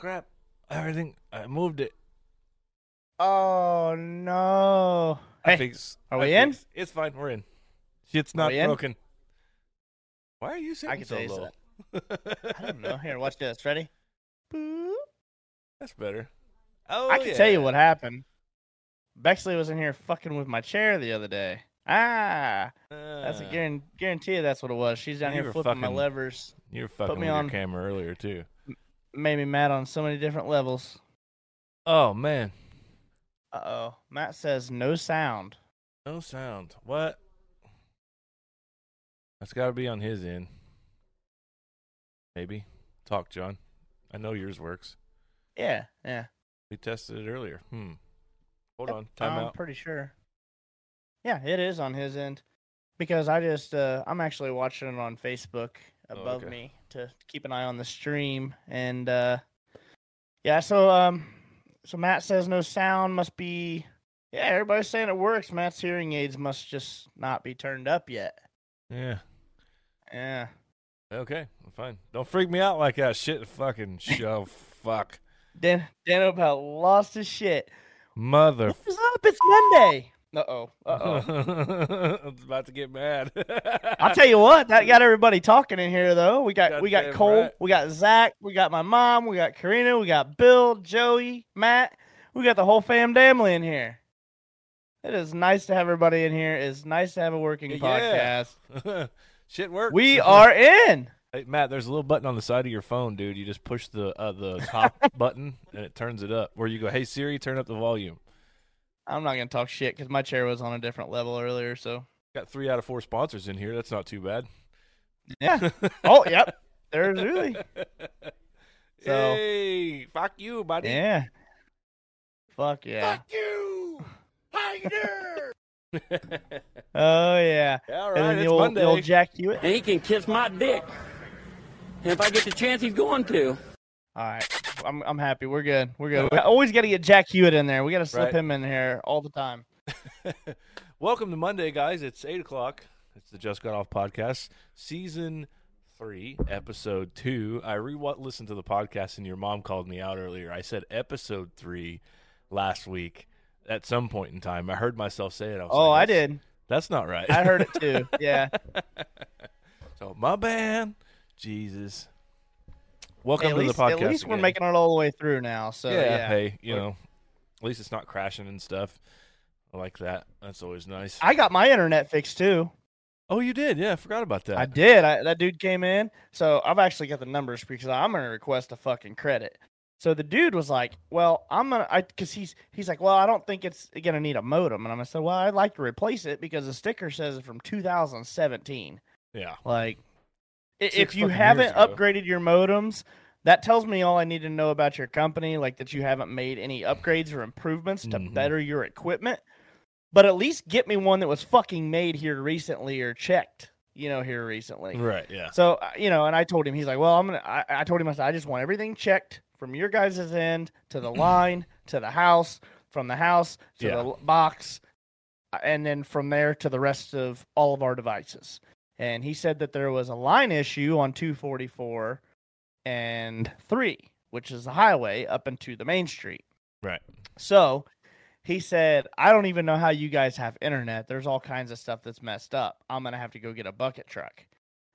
Uh, hello. Crap! Everything. I moved it. Oh no! I Hey, fix- are I we in? fix- It's fine. We're in. Shit's not we in? broken. Why are you sitting can so tell you low? I don't know. Here, watch this. Ready? Boop. That's better. Oh, I can tell you what happened. Bexley was in here fucking with my chair the other day. Ah, that's a Uh, guaran- guarantee. That's what it was. She's down here were flipping my levers. You were fucking put me with on- your camera earlier too. Made me mad on so many different levels. Oh man, Uh oh. Matt says no sound. no sound. What? That's got to be on his end. Maybe. Talk, John. I know yours works. Yeah, yeah. We tested it earlier. Hmm. Hold Yep, on. Time I'm out. pretty sure. Yeah, it is on his end. Because I just uh I'm actually watching it on Facebook Oh, above okay. me to keep an eye on the stream and uh yeah, so um so Matt says no sound must be yeah, everybody's saying it works. Matt's hearing aids must just not be turned up yet. Yeah. Yeah. Okay. Fine. Don't freak me out like that. Shit. Fucking show. Fuck. Dan Dan about lost his shit. Mother. What's up? It's Monday. Uh oh. Uh oh. I'm about to get mad. I'll tell you what, that got everybody talking in here though. We got we got Cole, right. we got Zach, we got my mom, we got Karina, we got Bill, Joey, Matt. We got the whole fam family in here. It is nice to have everybody in here. It's nice to have a working Yeah. podcast. Shit works. We are in. Hey, Matt, there's a little button on the side of your phone, dude. You just push the uh, the top button and it turns it up. Where you go, "Hey Siri, turn up the volume." I'm not gonna talk shit because my chair was on a different level earlier. So Got three out of four sponsors in here. That's not too bad. yeah. oh yep. There's really. So- hey, fuck you, buddy. Yeah. Fuck yeah. Fuck you. How you Oh yeah. All and right, then the it's old, Monday. the old Jack Hewitt. and he can kiss my dick. And if I get the chance, he's going to. All right, I'm I'm happy. We're good. We're good. We always got to get Jack Hewitt in there. We got to slip Right. him in here all the time. Welcome to Monday, guys. It's eight o'clock. It's the Just Got Off podcast, season three, episode two. I re listened to the podcast, and your mom called me out earlier. I said episode three last week at some point in time. I heard myself say it. I was Oh, like, I did. That's not right. I heard it too. Yeah. so my band, Jesus. Welcome Hey, to least, the podcast. At least we're making it all the way through now. So yeah, yeah. Hey, you know, at least it's not crashing and stuff. I like that. That's always nice. I got my internet fixed too. oh, you did? Yeah, I forgot about that. I did. I, that dude came in. So I've actually got the numbers because I'm gonna request a fucking credit. So the dude was like, "Well, I'm gonna," I because he's he's like, "Well, I don't think it's gonna need a modem," and I'm gonna say, "Well, I'd like to replace it because the sticker says it's from 2017." yeah. Like, if you haven't upgraded your modems, that tells me all I need to know about your company, like that you haven't made any upgrades or improvements to Mhm. better your equipment. But at least get me one that was fucking made here recently or checked, you know, here recently. Right. Yeah. So uh, you know, and I told him he's like, well, I'm gonna. I, I told him I said I just want everything checked from your guys' end to the line to the house, from the house to Yeah. the box, uh, and then from there to the rest of all of our devices. And he said that there was a line issue on 244 and three, which is the highway up into the main street. Right. So he said, I don't even know how you guys have internet. There's all kinds of stuff that's messed up. I'm gonna have to go get a bucket truck.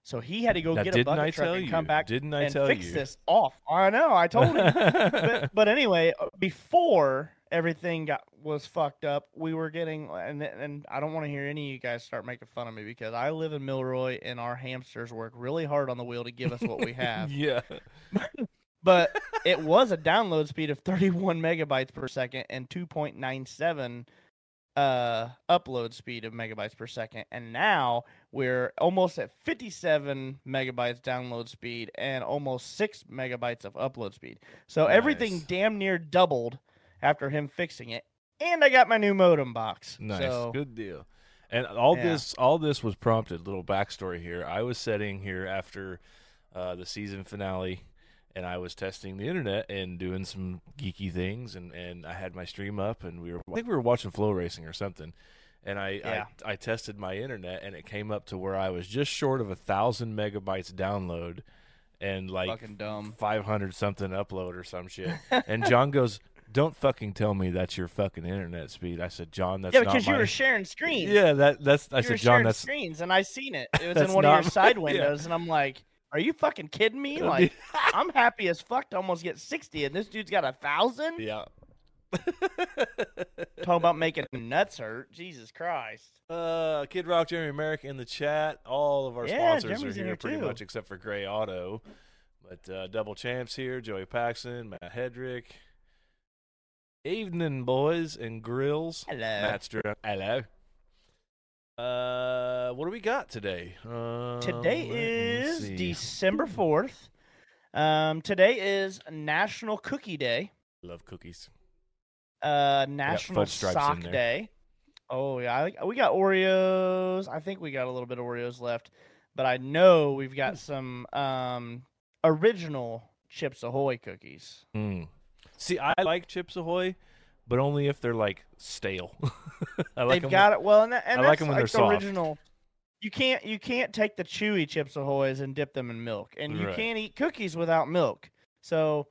So he had to go Now, get a bucket I truck and you? come back Didn't I and tell fix you? this off. I know. I told him. but, but anyway, uh, before everything got was fucked up, we were getting and and I don't want to hear any of you guys start making fun of me because I live in Milroy and our hamsters work really hard on the wheel to give us what we have. yeah. but it was a download speed of 31 megabytes per second and 2.97 uh upload speed of megabytes per second and now we're almost at 57 megabytes download speed and almost 6 megabytes of upload speed so everything damn near doubled after him fixing it and i got my new modem box Nice. so Good deal. And all Yeah. this, all this was prompted. Little backstory here. I was sitting here after uh, the season finale, and I was testing the internet and doing some geeky things, and, and I had my stream up, and we were, I think we were watching FloRacing or something, and I, Yeah. I, I tested my internet, and it came up to where I was just short of a thousand megabytes download, and like Fucking dumb. 500 something upload or some shit. and John goes, "Don't fucking tell me that's your fucking internet speed." I said, "John, that's not. yeah, because you my- were sharing screens. Yeah, that that's I you said, "John, that's screens, and I seen it. It was in one of your my- side yeah. windows, and I'm like, "Are you fucking kidding me?" Like, I'm happy as fuck to almost get sixty, and this dude's got a thousand. yeah." Talking about making nuts hurt. Jesus Christ. Uh, Kid Rock, Jeremy Merrick in the chat. All of our Yeah, sponsors Jeremy's are here here pretty much, except for Gray Auto. But uh, Double Champs here, Joey Paxson, Matt Hedrick. Evening, boys and grills. Hello. Matt's drunk. Hello. Uh, what do we got today? Um, Today is. December fourth. Um, today is National Cookie Day. Love cookies. Uh, National fudge stripes Sock. Day. Oh yeah, I we got Oreos. I think we got a little bit of Oreos left, but I know we've got some um original Chips Ahoy cookies. Mm. See, I like Chips Ahoy, but only if they're like stale. I like They've 'em got it well, and, that, and I like 'em when like they're the soft. original. You can't you can't take the chewy Chips Ahoys and dip them in milk, and you Right. can't eat cookies without milk. So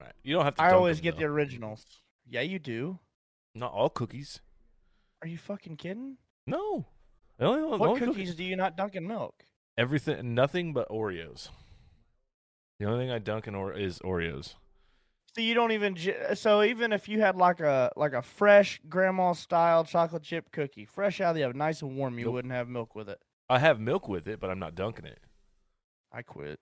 Right. You don't have to. I dunk always 'em, get though. the originals. Yeah, you do. Not all cookies. Are you fucking kidding? No. The only, the What only cookies cookies- do you not dunk in milk? Everything, nothing but Oreos. The only thing I dunk in or- is Oreos. So you don't even so even if you had like a like a fresh grandma style chocolate chip cookie, fresh out of the oven, nice and warm, you Nope. wouldn't have milk with it. I have milk with it, but I'm not dunking it. I quit.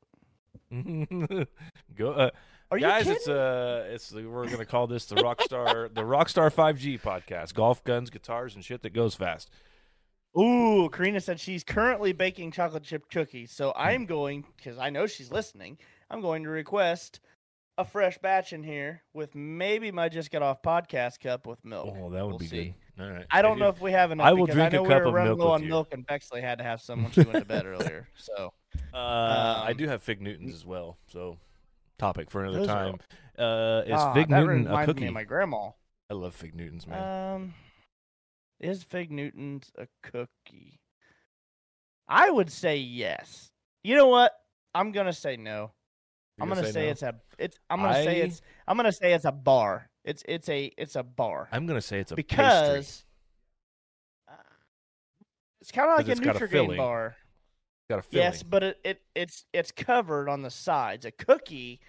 Go, uh, Are you guys! It's uh, it's we're gonna call this the Rockstar the Rockstar 5G podcast: golf, guns, guitars, and shit that goes fast. Ooh, Karina said she's currently baking chocolate chip cookies. So Hmm. I'm going because I know she's listening. I'm going to request a fresh batch in here with maybe my just got off podcast cup with milk. Oh, that would We'll be see. good. All right. I don't know if we have enough. I will drink a I know cup we of milk low with on you. milk, and Bexley had to have some when she went to bed earlier. So Uh, I Um, do have Fig Newtons as well. So, topic for another are- time. Uh, is Ah, Fig Newton a reminds cookie? me of my grandma. I love Fig Newtons, man. Um, is Fig Newton's a cookie? I would say yes. You know what? I'm gonna say no. You're I'm gonna, say, no? it's a it's. I'm gonna say it's. I'm gonna say it's a bar. It's it's a it's a bar I'm gonna say it's a because uh, it's kind of like a it's got a Nutrigrain bar. Got a filling. Yes, but it, it it's it's covered on the sides. A cookie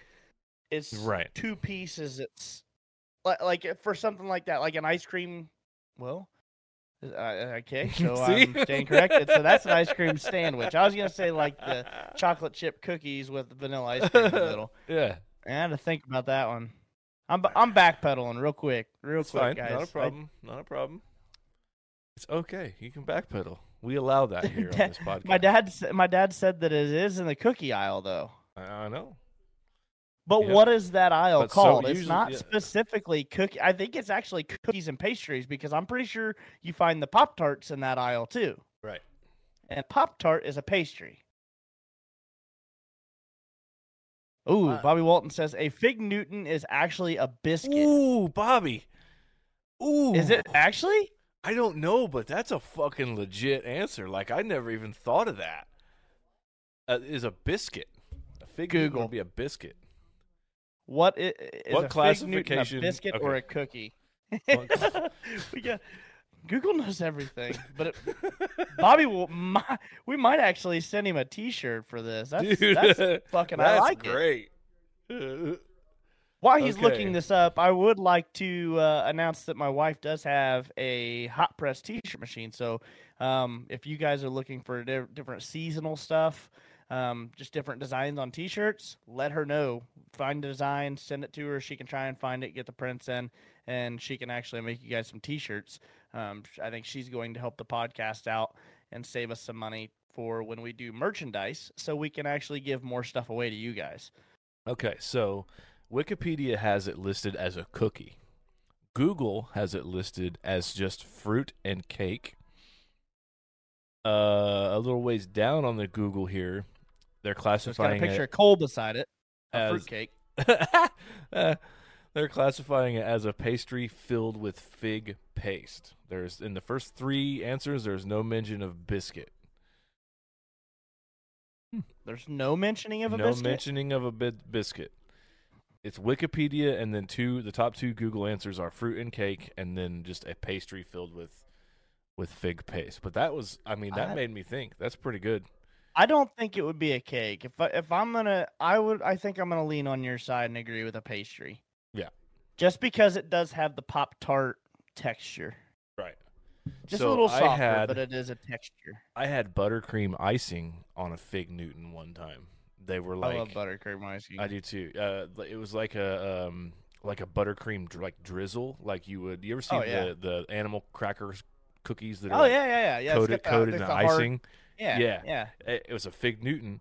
is Right. two pieces. It's like like for something like that, like an ice cream. Well, uh, okay, so? I'm staying corrected. So that's an ice cream sandwich. I was gonna say like the chocolate chip cookies with vanilla ice cream in the middle. yeah, I had to think about that one. I'm I'm backpedaling real quick, real it's quick, fine. guys. Not a problem. Not a problem. It's okay. You can backpedal. We allow that here on this podcast. my dad my dad said that it is in the cookie aisle though. I, I know. But Yeah. what is that aisle But so called? it's usually- not yeah. specifically cookie. I think it's actually cookies and pastries because I'm pretty sure you find the Pop Tarts in that aisle too. Right. And Pop Tart is a pastry. Ooh, Uh, Bobby Walton says a fig Newton is actually a biscuit. Ooh, Bobby. Ooh. Is it actually? I don't know, but that's a fucking legit answer. Like I never even thought of that. Uh, is a biscuit. A fig Newton Google. would be a biscuit. What i- is What a fig a classification- biscuit or a cookie? We got Google knows everything, but it, Bobby will. mi- we might actually send him a T-shirt for this. That's, Dude, that's fucking. I that's like it. great. While he's Okay. looking this up, I would like to uh, announce that my wife does have a hot press T-shirt machine. So, um, if you guys are looking for di- different seasonal stuff, um, just different designs on T-shirts, let her know. Find a design, send it to her. She can try and find it, get the prints in, and she can actually make you guys some T-shirts. Um, I think she's going to help the podcast out and save us some money for when we do merchandise, so we can actually give more stuff away to you guys. Okay, so Wikipedia has it listed as a cookie. Google has it listed as just fruit and cake. Uh, a little ways down on the Google here, they're So it's got a classifying picture it of coal beside it, a as- fruitcake. Uh, they're classifying it as a pastry filled with fig paste. There's in the first three answers, there's no mention of biscuit. There's no mentioning of a biscuit. no biscuit. mentioning of a bit biscuit. It's Wikipedia, and then two. The top two Google answers are fruit and cake, and then just a pastry filled with with fig paste. But that was, I mean, that I- made me think. That's pretty good. I don't think it would be a cake. If I, if I'm gonna, I would. I think I'm gonna lean on your side and agree with a pastry. Yeah. Just because it does have the pop tart texture, Right. just So a little softer, had- but it is a texture. I had buttercream icing on a fig Newton one time. They were like, I love buttercream icing. I do too. Uh, it was like a um, like a buttercream dr- like drizzle, like you would. You ever see Oh, yeah. the the animal crackers cookies that Oh are like yeah, yeah, yeah, yeah. coated the- coated in the hard- icing? Yeah, Yeah. yeah. It, it was a fig Newton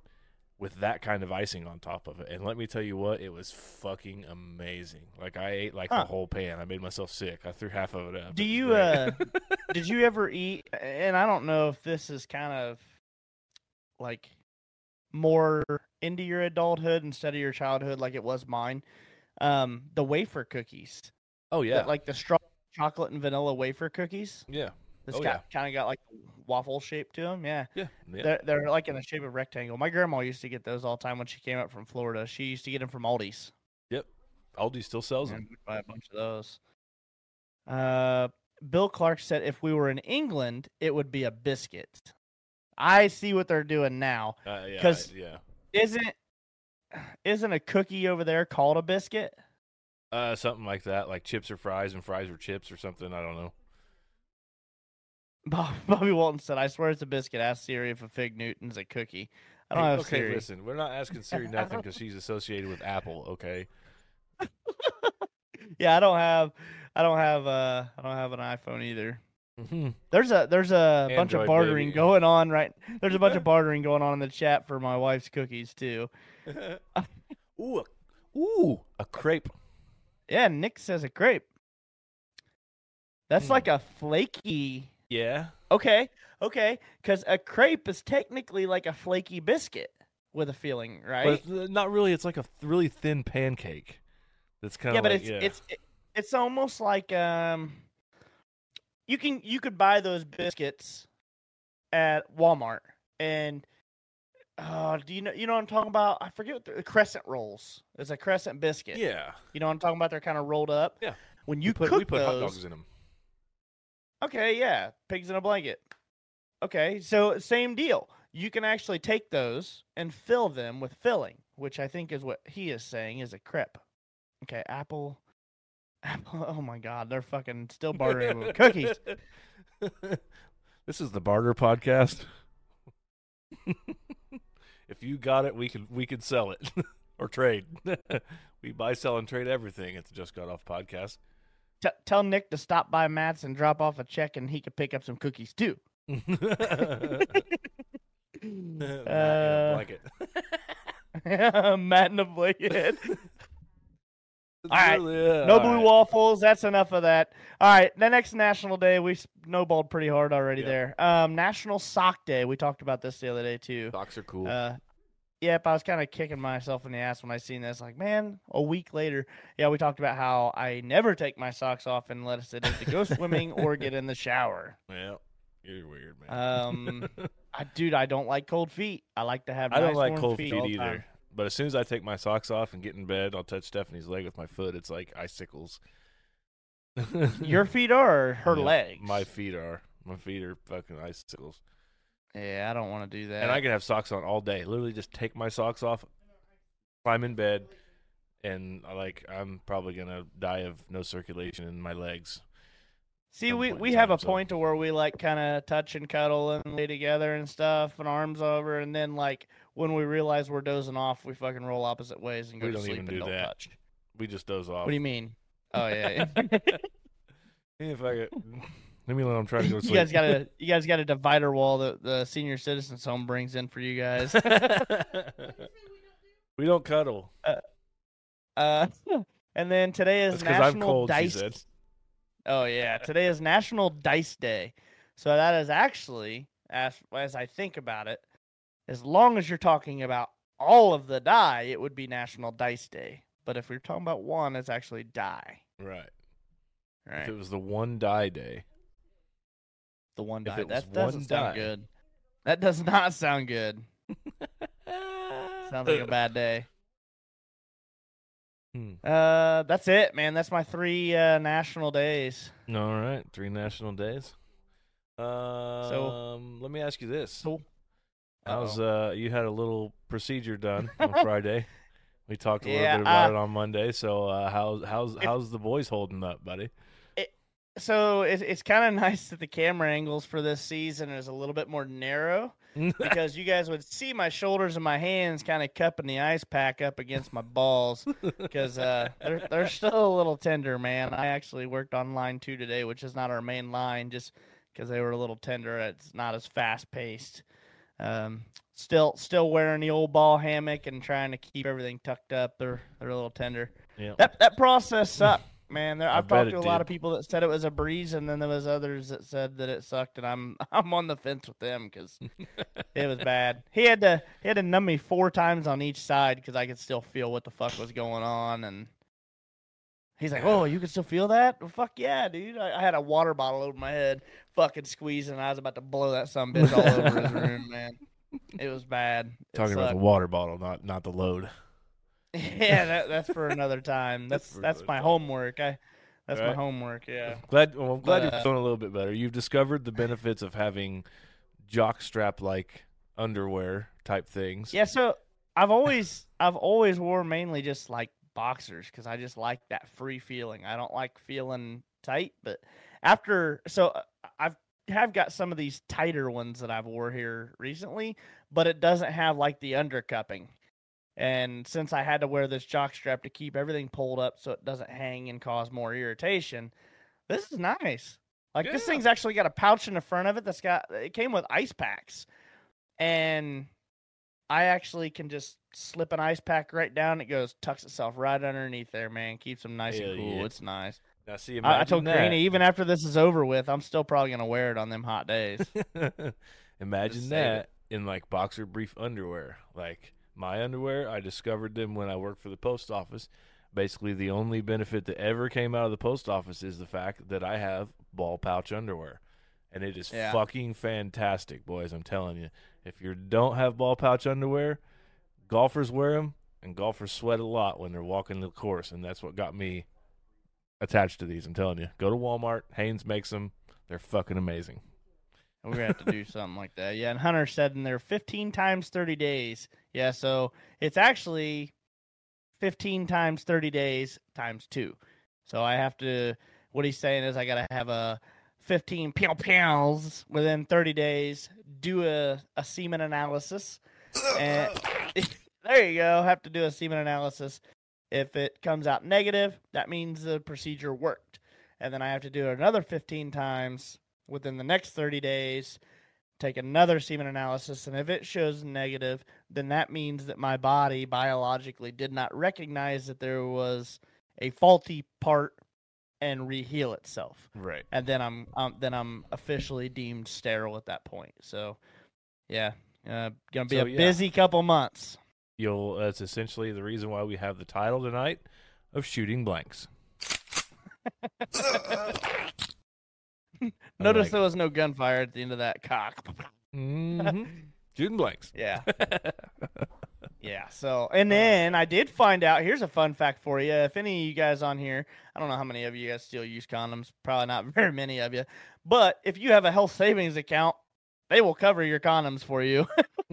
with that kind of icing on top of it, and let me tell you what, it was fucking amazing. Like I ate like Huh. the whole pan. I made myself sick. I threw half of it up. Do you uh did you ever eat and I don't know if this is kind of like more into your adulthood instead of your childhood like it was mine. Um the wafer cookies. oh yeah, That, like the straw chocolate and vanilla wafer cookies. yeah, This Oh, got yeah. kind of got like waffle shape to them. Yeah. yeah, yeah. They're, they're like in the shape of rectangle. My grandma used to get those all the time when she came up from Florida. She used to get them from Aldi's. Yep. Aldi still sells them. Buy a bunch of those. Uh, Bill Clark said if we were in England, it would be a biscuit. I see what they're doing now. Uh, yeah, yeah, Isn't isn't a cookie over there called a biscuit? uh, something like that, like chips or fries and fries or chips or something. I don't know. Bob- Bobby Walton said, "I swear it's a biscuit. Ask Siri if a fig Newton's a cookie." I don't Hey, have okay, Siri. listen, we're not asking Siri nothing because she's associated with Apple. Okay, Yeah, I don't have, I don't have, uh, I don't have an iPhone either. mm-hmm. There's a there's a bunch of bartering baby. going on right. There's a bunch of bartering going on in the chat for my wife's cookies too. ooh, a, ooh, a crepe. Yeah, Nick says a crepe. That's Hmm. like a flaky. Yeah, Okay, okay, because a crepe is technically like a flaky biscuit with a filling, right? but uh, not really. It's like a really thin pancake. That's kind of yeah, of but it's yeah. it's it's almost like um, you can you could buy those biscuits at Walmart, and uh, do you know you know what I'm talking about? I forget what the, the crescent rolls. It's a crescent biscuit. yeah. you know what I'm talking about? They're kind of rolled up. Yeah. When you we put, cook we put those, hot dogs in them. Okay, yeah, pigs in a blanket. Okay, so same deal. You can actually take those and fill them with filling, which I think is what he is saying is a crepe. Okay, apple, apple. Oh my God, they're fucking still bartering with cookies. this is the barter podcast. if you got it, we could we could sell it or trade. we buy, sell, and trade everything at the Just Got Off podcast. T- tell Nick to stop by Matt's and drop off a check, and he could pick up some cookies too. Matt, Uh, like it. Matt in a blanket. All right, Really, No blue right. waffles. That's enough of that. All right, the next National Day we snowballed pretty hard already Yeah. there. Um, National Sock Day. We talked about this the other day too. Socks are cool. Uh, yep, I was kind of kicking myself in the ass when I seen this. Like, man, a week later, yeah, we talked about how I never take my socks off unless it is to go swimming or get in the shower. yeah, you're weird, man. Um, I, dude, I don't like cold feet. I like to have. I don't like cold feet, feet either. time. But as soon as I take my socks off and get in bed, I'll touch Stephanie's leg with my foot. It's like icicles. Your feet are her Yeah, legs. My feet are. My feet are fucking icicles. Yeah, I don't want to do that. And I can have socks on all day. Literally just take my socks off, climb in bed, and uh, like I'm probably gonna die of no circulation in my legs. See, some we, point we have time, a so- point to where we like kind of touch and cuddle and lay together and stuff, and arms over, and then like when we realize we're dozing off, we fucking roll opposite ways and go We to don't sleep even and do don't that. touch. We just doze off. What do you mean? Oh yeah, if I get, let me know I'm trying to go you guys got a you guys got a divider wall that the senior citizens home brings in for you guys. we don't cuddle. uh, and then today is That's because I'm National cold. Dice. Oh yeah, today is National Dice Day. So that is actually, as as I think about it, as long as you're talking about all of the die, it would be National Dice Day. But if we're talking about one, it's actually die. Right. Right. If it was the one die day. The one die. was That doesn't sound die. good. That does not sound good. Sounds like a bad day. Hmm. Uh, that's it, man. That's my three uh, national days. All right, three national days. Uh um, let me ask you this: So, How's uh? You had a little procedure done on Friday. We talked a little Yeah, bit about uh, it on Monday. So, uh, how's how's how's the boys holding up, buddy? So it's it's kind of nice that the camera angles for this season is a little bit more narrow because you guys would see my shoulders and my hands kind of cupping the ice pack up against my balls because uh, they're they're still a little tender, man. I actually worked on line two today, which is not our main line, just because they were a little tender. It's not as fast paced. Um, still still wearing the old ball hammock and trying to keep everything tucked up. They're they're a little tender. yeah. That that process sucked, man. There, I've talked to a lot of people that said it was a breeze, and then there was others that said that it sucked, and I'm I'm on the fence with them because it was bad. He had to he had to numb me four times on each side because I could still feel what the fuck was going on, and he's like, "Oh, you can still feel that? Well, fuck yeah, dude!" I, I had a water bottle over my head, fucking squeezing. I was about to blow that some bitch all over his room, man. It was bad. It Talking about the water bottle, not not the load. yeah, that, that's for another time. That's for that's my time. homework. I that's my homework. Yeah. Glad. Well, I'm glad But, you're uh, feeling a little bit better. You've discovered the benefits of having jock strap like underwear type things. Yeah. So I've always I've always wore mainly just like boxers because I just like that free feeling. I don't like feeling tight, but after so uh, I've have got some of these tighter ones that I've wore here recently, but it doesn't have like the undercupping. And since I had to wear this jock strap to keep everything pulled up so it doesn't hang and cause more irritation, this is nice. Like this thing's actually got a pouch in the front of it that's got it came with ice packs. And I actually can just slip an ice pack right down. It goes tucks itself right underneath there, man. Keeps them nice Hell and cool. yeah. It's nice. Now, see, I, I told that. Karina, even after this is over with, I'm still probably gonna wear it on them hot days. Imagine Just that in like boxer brief underwear. Like my underwear, I discovered them when I worked for the post office. Basically, the only benefit that ever came out of the post office is the fact that I have ball pouch underwear. And it is Yeah. fucking fantastic, boys. I'm telling you. If you don't have ball pouch underwear, golfers wear them, and golfers sweat a lot when they're walking the course. And that's what got me attached to these. I'm telling you. Go to Walmart. Hanes makes them. They're fucking amazing. We're gonna have to do something like that. Yeah, and Hunter said in there 15 times 30 days. Yeah, so it's actually 15 times 30 days times two. So I have to. What he's saying is I gotta have a 15 pow pounds within 30 days. Do a a semen analysis, and there you go. Have to do a semen analysis. If it comes out negative, that means the procedure worked. And then I have to do it another 15 times within the next 30 days, take another semen analysis. And if it shows negative, then that means that my body biologically did not recognize that there was a faulty part and reheal itself. Right. And then I'm um, then I'm officially deemed sterile at that point. So, yeah, uh, gonna be So, a yeah. busy couple months. You'll. That's essentially the reason why we have the title tonight of shooting blanks. Notice like there was no gunfire at the end of that cock. mm-hmm. shooting blanks. Yeah. Yeah. So, and then I did find out. Here's a fun fact for you. If any of you guys on here, I don't know how many of you guys still use condoms. Probably not very many of you. But if you have a health savings account, they will cover your condoms for you.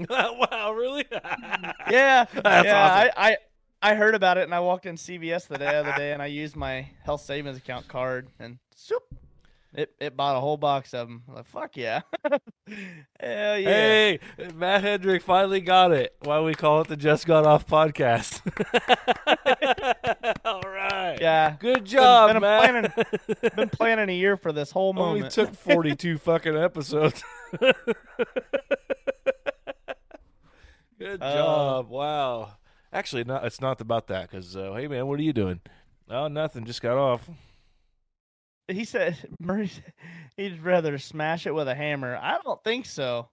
wow, really? yeah. That's yeah. awesome. I, I I heard about it and I walked in CVS the day other day and I used my health savings account card and swoop, it it bought a whole box of them. like fuck yeah. Hell yeah. Hey, Matt Hedrick finally got it. Why we call it the Just Got Off podcast? All right. Yeah. Good job, been Matt. Been planning a year for this whole Only moment. took 42 fucking episodes. Good Uh, job. Wow. Actually, not. It's not about that. Because, uh, hey, man, what are you doing? Oh, nothing. Just got off. He said Murray he'd rather smash it with a hammer. I don't think so.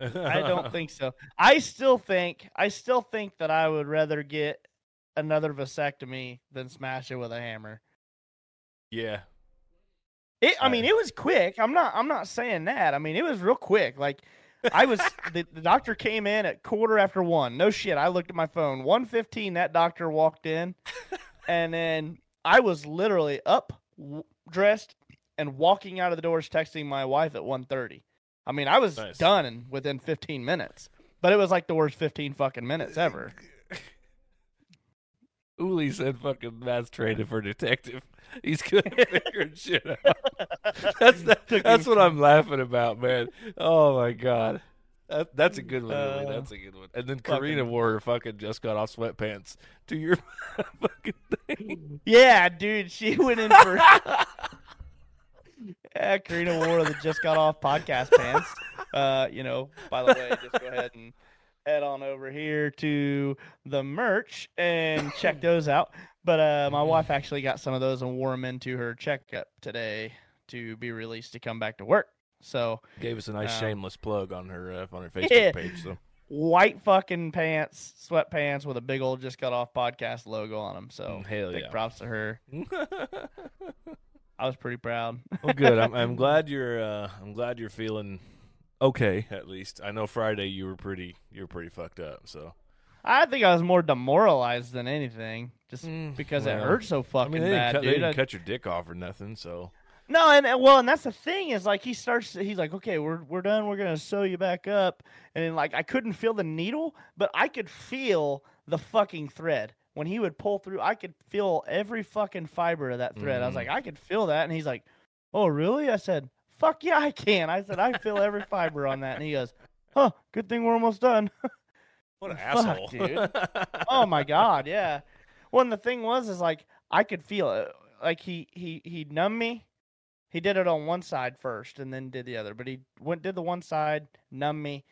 I don't think so. I still think I still think that I would rather get another vasectomy than smash it with a hammer. Yeah. It, I mean, it was quick. I'm not. I'm not saying that. I mean, it was real quick. Like, I was the, the doctor came in at quarter after one. No shit. I looked at my phone. One fifteen. That doctor walked in, and then I was literally up, w- dressed, and walking out of the doors, texting my wife at 1.30. I mean, I was Nice. done within fifteen minutes, but it was like the worst fifteen fucking minutes ever. Uli said fucking Matt's training for detective. He's good at figuring shit out. That's the, that's what I'm laughing about, man. Oh my god. That, that's a good one, Uli. Uh, That's a good one. And then Karina wore her fucking just got off sweatpants to your fucking thing. Yeah, dude, she went in for. yeah, Karina wore the just got off podcast pants. Uh, you know, by the way, just go ahead and head on over here to the merch and check those out. But uh, my wife actually got some of those and wore them into her checkup today to be released to come back to work. So Gave us a nice Um, shameless plug on her uh, on her Facebook Yeah. page. So white fucking pants, sweatpants with a big old just got off podcast logo on them. So Mm, hell big yeah. props to her. I was pretty proud. well, good. I'm, I'm glad you're. Uh, I'm glad you're feeling okay. At least I know Friday you were pretty. You were pretty fucked up. So I think I was more demoralized than anything, just Mm, because it hurt so I fucking mean, they bad, cut, they didn't I- cut your dick off or nothing. So no, and and- well, and that's the thing is like he starts. He's like, okay, we're we're done. We're gonna sew you back up, and like I couldn't feel the needle, but I could feel the fucking thread when he would pull through. I could feel every fucking fiber of that thread. I was like, mm-hmm. I could feel that, and he's like, oh really? I said, fuck yeah, I can. I said, I feel every fiber on that, and he goes, huh, good thing we're almost done. what an Fuck, asshole, dude. oh my god, yeah. Well, and the thing was, is like I could feel it. Like he he he numbed me. He did it on one side first, and then did the other. But he went did the one side, numbed me,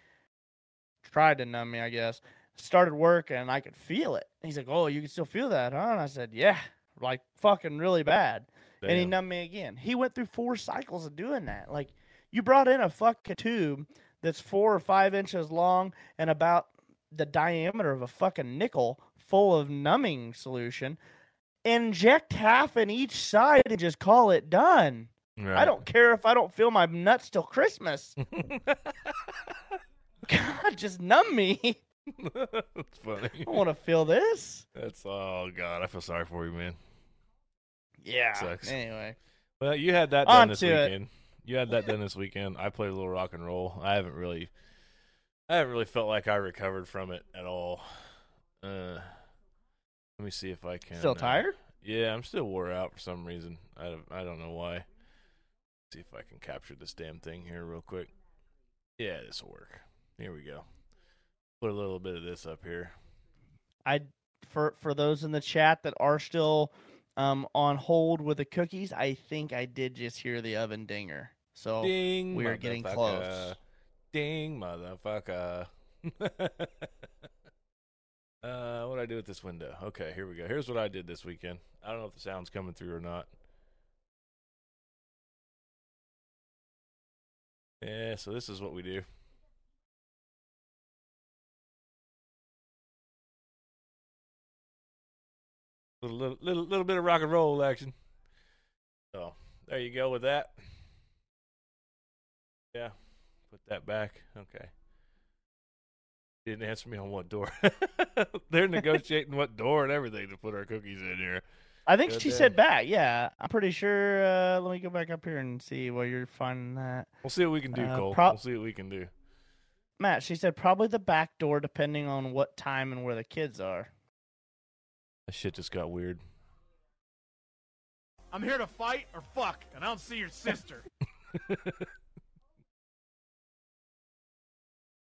tried to numb me, I guess. Started working and I could feel it. He's like, "Oh, you can still feel that, huh?" And I said, "Yeah, like fucking really bad." And he numbed me again. He went through four cycles of doing that. Like you brought in a fucking tube that's four or five inches long and about the diameter of a fucking nickel full of numbing solution. Inject half in each side and just call it done. I don't care if I don't feel my nuts till Christmas. God, just numb me. That's funny. I want to feel this. That's oh god. I feel sorry for you, man. Yeah. Sucks. Anyway, Well, you had that On done this to it. weekend. You had that done this weekend. I played a little rock and roll. I haven't really, I haven't really felt like I recovered from it at all. Uh, let me see if I can. still uh, tired? Yeah, I'm still wore out for some reason. I I don't know why. See if I can capture this damn thing here real quick. Yeah, this will work. Here we go. Put a little bit of this up here. I for for those in the chat that are still um on hold with the cookies, I think I did just hear the oven dinger. So Ding, we are getting close. Ding, motherfucker. uh, what do I do with this window? Okay, here we go. Here's what I did this weekend. I don't know if the sound's coming through or not. Yeah, so this is what we do. Little, little, little, little bit of rock and roll action. So there you go with that. Yeah, put that back. Okay. Didn't answer me on what door. They're negotiating what door and everything to put our cookies in here. I think Good she day. said back. Yeah, I'm pretty sure. Uh, let me go back up here and see where you're finding that. We'll see what we can do, Uh, Cole. prob- we'll see what we can do. Matt, she said probably the back door, depending on what time and where the kids are. That shit just got weird. I'm here to fight or fuck, and I don't see your sister.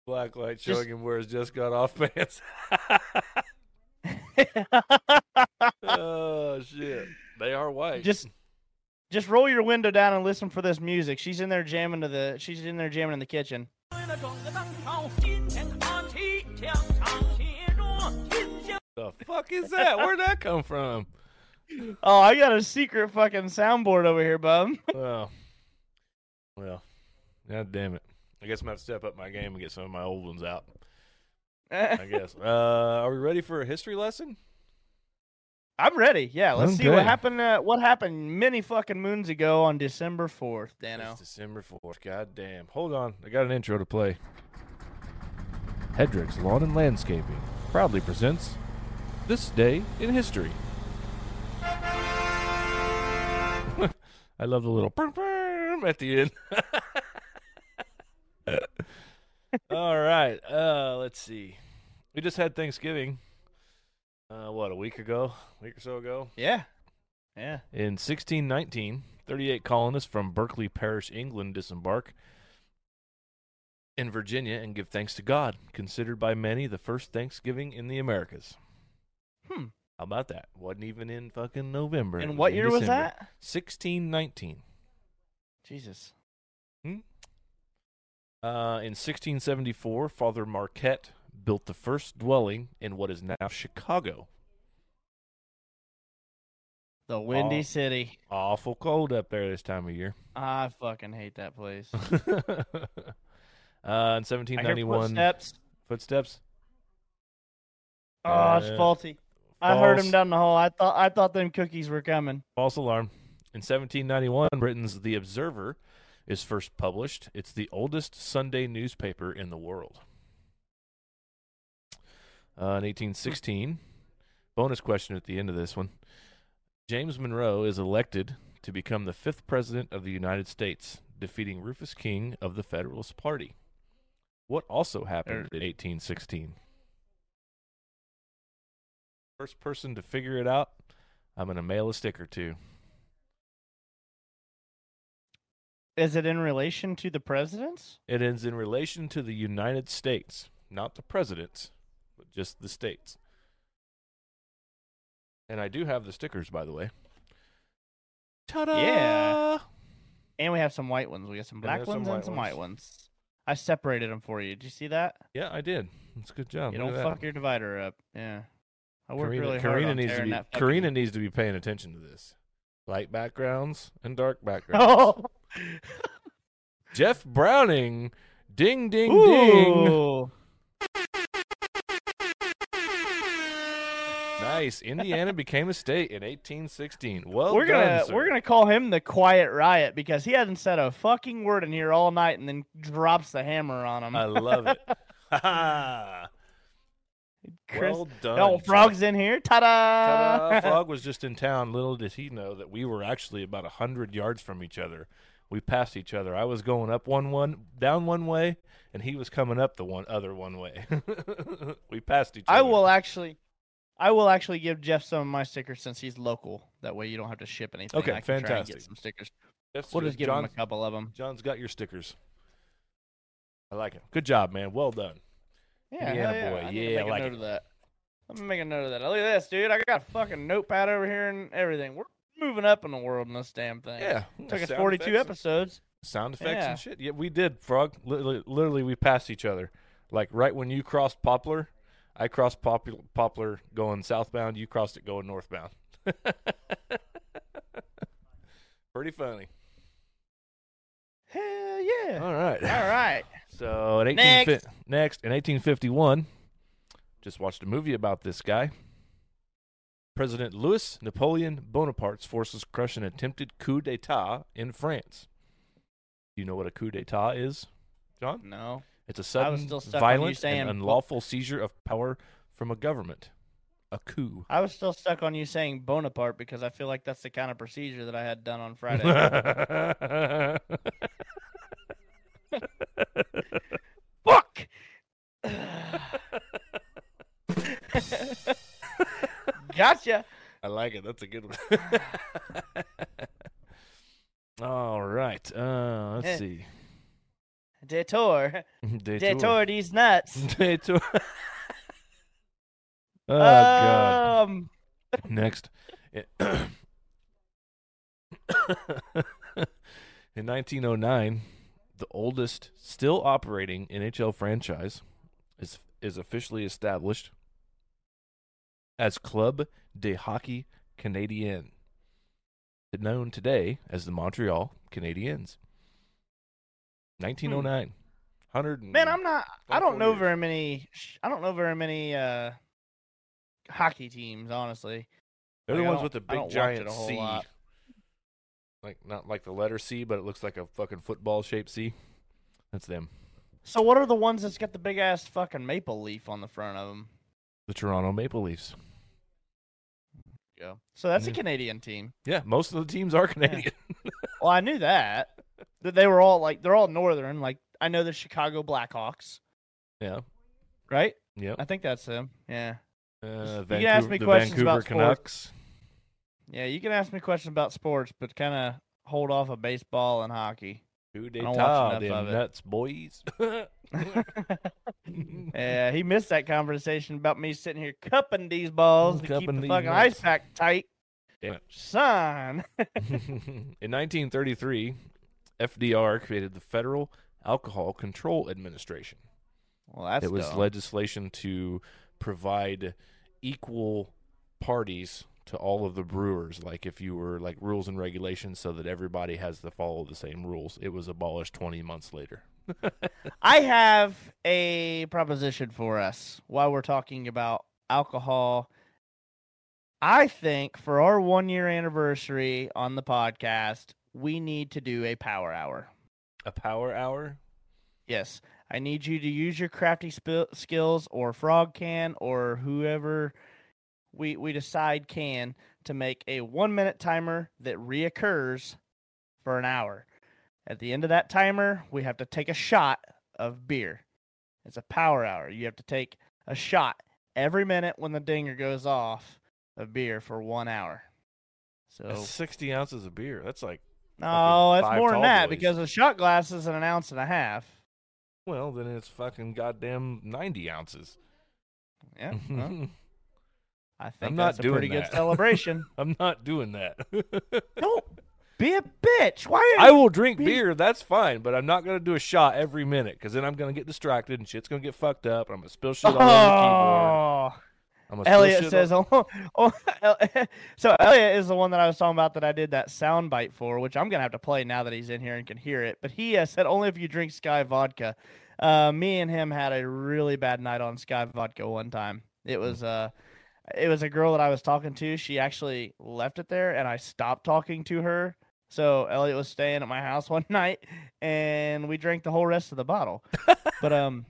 Black light Just- showing him where his just got off pants. oh shit. They are white. just, just roll your window down and listen for this music. She's in there jamming to the. She's in there jamming in the kitchen. the fuck is that? Where'd that come from? Oh, I got a secret fucking soundboard over here, bub. Well, well, god damn it. I guess I'm gonna have to step up my game and get some of my old ones out. I guess. Uh, are we ready for a history lesson? I'm ready. Yeah, let's see what happened. Uh, what happened many fucking moons ago on December fourth, Dano? It's December fourth. God damn. Hold on. I got an intro to play. Hedrick's Lawn and Landscaping proudly presents This Day in History. I love the little burm, burm at the end. All right. Uh, let's see. We just had Thanksgiving. Uh, what, a week ago? A week or so ago? Yeah. Yeah. In 1619, 38 colonists from Berkeley Parish, England, disembark in Virginia and give thanks to God, considered by many the first Thanksgiving in the Americas. Hmm. How about that? Wasn't even in fucking November. And what year was that? 1619. Jesus. Hmm? Uh, in 1674, Father Marquette built the first dwelling in what is now Chicago. The Windy Oh. City. Awful cold up there this time of year. I fucking hate that place. uh, in I hear 1791, footsteps. footsteps. Oh, it's Uh, faulty. I heard false. him down the hall. I thought I thought them cookies were coming. False alarm. In 1791, Britain's The Observer is first published. It's the oldest Sunday newspaper in the world. Uh, in 1816, bonus question at the end of this one James Monroe is elected to become the fifth president of the United States, defeating Rufus King of the Federalist Party. What also happened in 1816? First person to figure it out, I'm going to mail a sticker to. Is it in relation to the presidents? It is in relation to the United States, not the presidents, but just the states. And I do have the stickers, by the way. Ta-da! Yeah. And we have some white ones. We got some black there's some ones and some ones. white ones. I separated them for you. Did you see that? Yeah, I did. That's a good job. you Look don't at that. fuck your divider up. Yeah. I worked Karina, really hard Karina on needs to be Karina needs to be paying attention to this. Light backgrounds and dark backgrounds. Oh. Jeff Browning, ding ding ding. Nice. Indiana became a state in 1816. Well we're done, gonna sir. we're gonna call him the quiet riot because he hasn't said a fucking word in here all night and then drops the hammer on him. I love it. Chris, well done. oh, frog's in here. Ta-da! Ta-da. Frog was just in town. Little did he know that we were actually about a hundred yards from each other. We passed each other. I was going up one one, down one way, and he was coming up the one other one way. we passed each other. I will actually, I will actually give Jeff some of my stickers since he's local. That way you don't have to ship anything. Okay, I can Try and fantastic. get some stickers. Yes, We'll just give John, him a couple of them. John's got your stickers. I like it. Good job, man. Well done. Yeah, Indiana yeah. boy. I need to Yeah, I like a it. note of that. I'm gonna make a note of that. Look at this, dude. I got a fucking notepad over here and everything. We're moving up in the world in this damn thing. Yeah. Took us 42 effects and- episodes. Sound effects Yeah. and shit. Yeah, we did, Frog. Literally, literally, we passed each other. Like right when you crossed Poplar, I crossed Poplar, Poplar going southbound. You crossed it going northbound. Pretty funny. Hell yeah. All right. All right. So in 18 Next. next in 1851, just watched a movie about this guy. President Louis Napoleon Bonaparte's forces crush an attempted coup d'état in France. Do you know what a coup d'état is, John? No. It's a sudden, still stuck on you violent, saying and unlawful seizure of power from a government. A coup. I was still stuck on you saying Bonaparte because I feel like that's the kind of procedure that I had done on Friday. Fuck. gotcha. I like it. That's a good one. All right. Uh, let's see. Detour. Detour. Detour these nuts. Detour. oh God. Um, Next. In 1909, the oldest still operating NHL franchise is is officially established as Club de Hockey Canadien, known today as the Montreal Canadiens. 1909. 100 man, I'm not. I don't know years. very many. I don't know very many uh, hockey teams, honestly. They're the Like, I ones with the big giant C. lot. Like not like the letter C, but it looks like a fucking football shaped C. That's them. So what are the ones that's got the big ass fucking maple leaf on the front of them? The Toronto Maple Leafs. Yeah. So that's Yeah. a Canadian team. Yeah, most of the teams are Canadian. Well, I knew that. That they were all like they're all northern. Like I know the Chicago Blackhawks, Yeah. right? Yeah. I think that's them. Yeah. Uh, can ask me questions Vancouver about sports. Yeah, you can ask me questions about sports, but kind of hold off of baseball and hockey. Who I they don't top? of Them nuts, boys. yeah, he missed that conversation about me sitting here cupping these balls to keep Cupping the fucking nuts. ice pack tight. Damn it. Son. In 1933, FDR created the Federal Alcohol Control Administration. well, that's it was dumb. legislation to provide equal parties to all of the brewers like if you were like rules and regulations so that everybody has to follow the same rules it was abolished 20 months later I have a proposition for us while we're talking about alcohol. I think for our one year anniversary on the podcast, we need to do a power hour. a power hour Yes, I need you to use your crafty sp- skills or frog can or whoever we we decide can to make a 1 minute timer that reoccurs for an hour. At the end of that timer, we have to take a shot of beer. It's a power hour. You have to take a shot every minute when the dinger goes off of beer for 1 hour. So That's 60 ounces of beer that's like no, that's more than that boys. because a shot glass is an ounce and a half. well then it's fucking goddamn 90 ounces Yeah, well, I think I'm not that's a doing pretty good that. celebration. i'm not doing that Don't be a bitch. Why are i will drink Be- beer that's fine but i'm not going to do a shot every minute because then i'm going to get distracted and shit's going to get fucked up and i'm going to spill shit all over the keyboard oh. Elliot says, oh, oh, so Elliot is the one that I was talking about that I did that sound bite for, which I'm gonna have to play now that he's in here and can hear it. But he uh, said only if you drink Skyy vodka. Uh, me and him had a really bad night on Skyy vodka one time. It was uh, it was a girl that I was talking to. She actually left it there, and I stopped talking to her. So Elliot was staying at my house one night, and we drank the whole rest of the bottle. but um,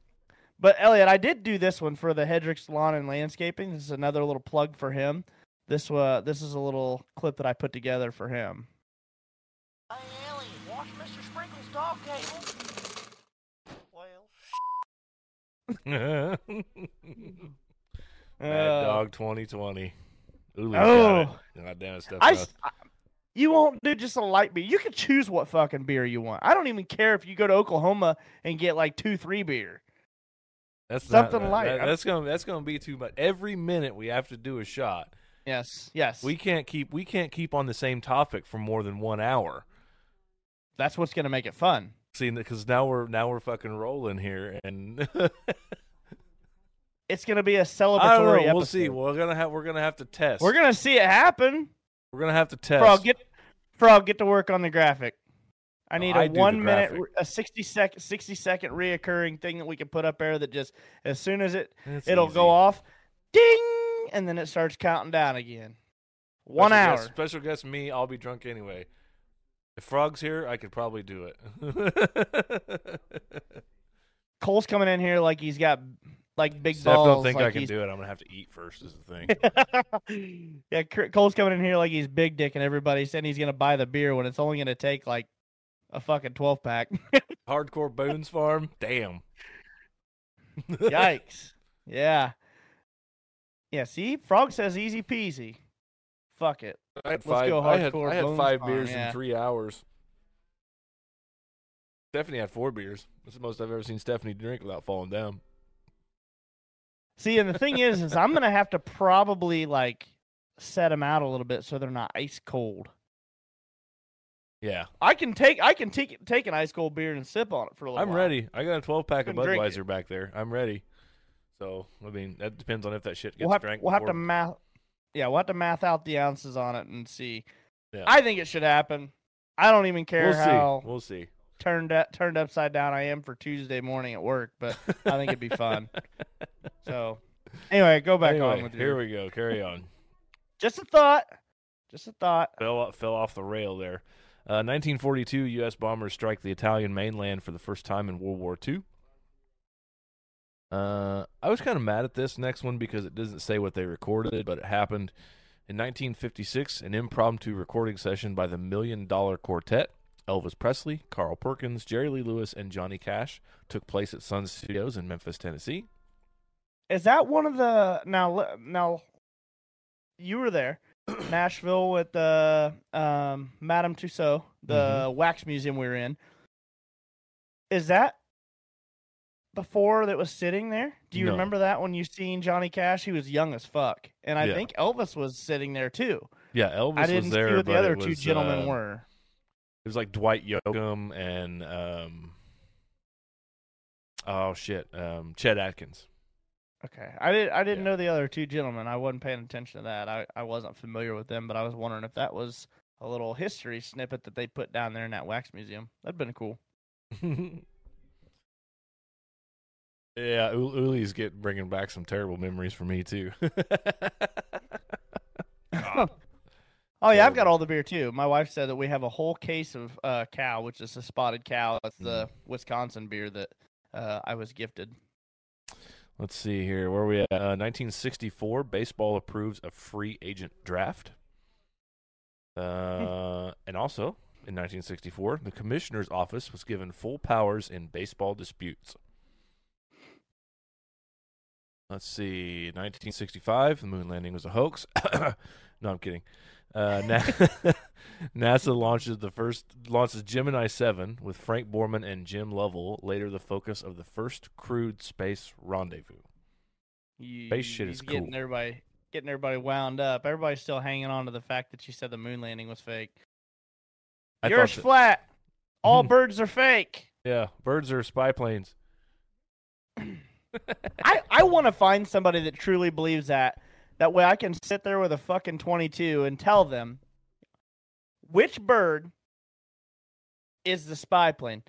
but Elliot, I did do this one for the Hedrick's Lawn and Landscaping. This is another little plug for him. This uh, this is a little clip that I put together for him. Hey, Elliot, wash Mr. Sprinkle's dog cable. Well, Mad Uh, Dog 2020. Ulu's Oh. got it. God damn it, stuff. I, s- I- you won't do just a light beer. You can choose what fucking beer you want. I don't even care if you go to Oklahoma and get like two, three beer. That's something not, light. that- that's gonna that's gonna be too much. Every minute we have to do a shot. Yes, yes. We can't keep we can't keep on the same topic for more than one hour. That's what's gonna make it fun. See, because now we're now we're fucking rolling here, and It's gonna be a celebratory. I don't know. episode. We'll see. We're gonna have we're gonna have to test. We're gonna see it happen. we're gonna have to test. Frog, get Frog, get to work on the graphic. I need I a one minute, a sixty second, sixty second reoccurring thing that we can put up there. That just as soon as it It's it'll easy. go off, ding, and then it starts counting down again. One Special hour. guest- special guest me. I'll be drunk anyway. If Frog's here, I could probably do it. Cole's coming in here like he's got like big Steph balls. don't think like I can he's- do it. I'm gonna have to eat first. Is the thing. yeah, Cole's coming in here like he's big dick, and everybody saying he's gonna buy the beer when it's only gonna take like a fucking twelve pack. Hardcore Bones Farm. Damn. Yikes! Yeah, yeah. See, Frog says easy peasy. Fuck it. I had Let's five. go I had, hardcore I had five Farm, beers yeah. in three hours. Stephanie had four beers. That's the most I've ever seen Stephanie drink without falling down. See, and the thing is, is I'm gonna have to probably like set them out a little bit so they're not ice cold. Yeah, I can take I can take take an ice cold beer and sip on it for a little. I'm while. ready. I got a 12 pack of Budweiser back there. I'm ready. So I mean, that depends on if that shit gets We'll have, drank. we'll have to math. Yeah, we'll have to math out the ounces on it and see. Yeah. I think it should happen. I don't even care We'll how see. We'll see. turned up, turned upside down I am for Tuesday morning at work, but I think it'd be fun. So, anyway, go back Anyway, on with here your. we go. Carry on. Just a thought. Just a thought. fell off, fell off the rail there. Uh, 1942, U.S. bombers strike the Italian mainland for the first time in World War II. Uh, I was kind of mad at this next one because it doesn't say what they recorded, but it happened in 1956. An impromptu recording session by the Million Dollar Quartet, Elvis Presley, Carl Perkins, Jerry Lee Lewis, and Johnny Cash took place at Sun Studios in Memphis, Tennessee. Is that one of the now? Now, you were there, Nashville with the um, Madame Tussauds, the wax museum we were in. Is that before that was sitting there? Do you No. remember that when you seen Johnny Cash? He was young as fuck, and I Yeah. think Elvis was sitting there too. Yeah, Elvis I didn't was there. see what the other it two gentlemen uh, were. It was like Dwight Yoakam and um, oh shit, um, Chet Atkins. Okay, I did. I didn't Yeah. know the other two gentlemen. I wasn't paying attention to that. I, I wasn't familiar with them, but I was wondering if that was a little history snippet that they put down there in that wax museum. That'd been cool. yeah, U- Uli's get bringing back some terrible memories for me too. Oh yeah, I've got all the beer too. My wife said that we have a whole case of uh, cow, which is a spotted cow. That's the Wisconsin beer that uh, I was gifted. Let's see here. Where are we at? Uh, 1964, baseball approves a free agent draft. Uh, and also, in 1964, the commissioner's office was given full powers in baseball disputes. Let's see. 1965, the moon landing was a hoax. no, I'm kidding. Uh, Na- NASA launches the first launches Gemini 7 with Frank Borman and Jim Lovell, later the focus of the first crewed space rendezvous. You, Space shit is getting cool. everybody getting everybody wound up. Everybody's still hanging on to the fact that you said the moon landing was fake. I Yours that- flat. All birds are fake. yeah, birds are spy planes. I, I want to find somebody that truly believes that. That way I can sit there with a fucking 22 and tell them which bird is the spy plane?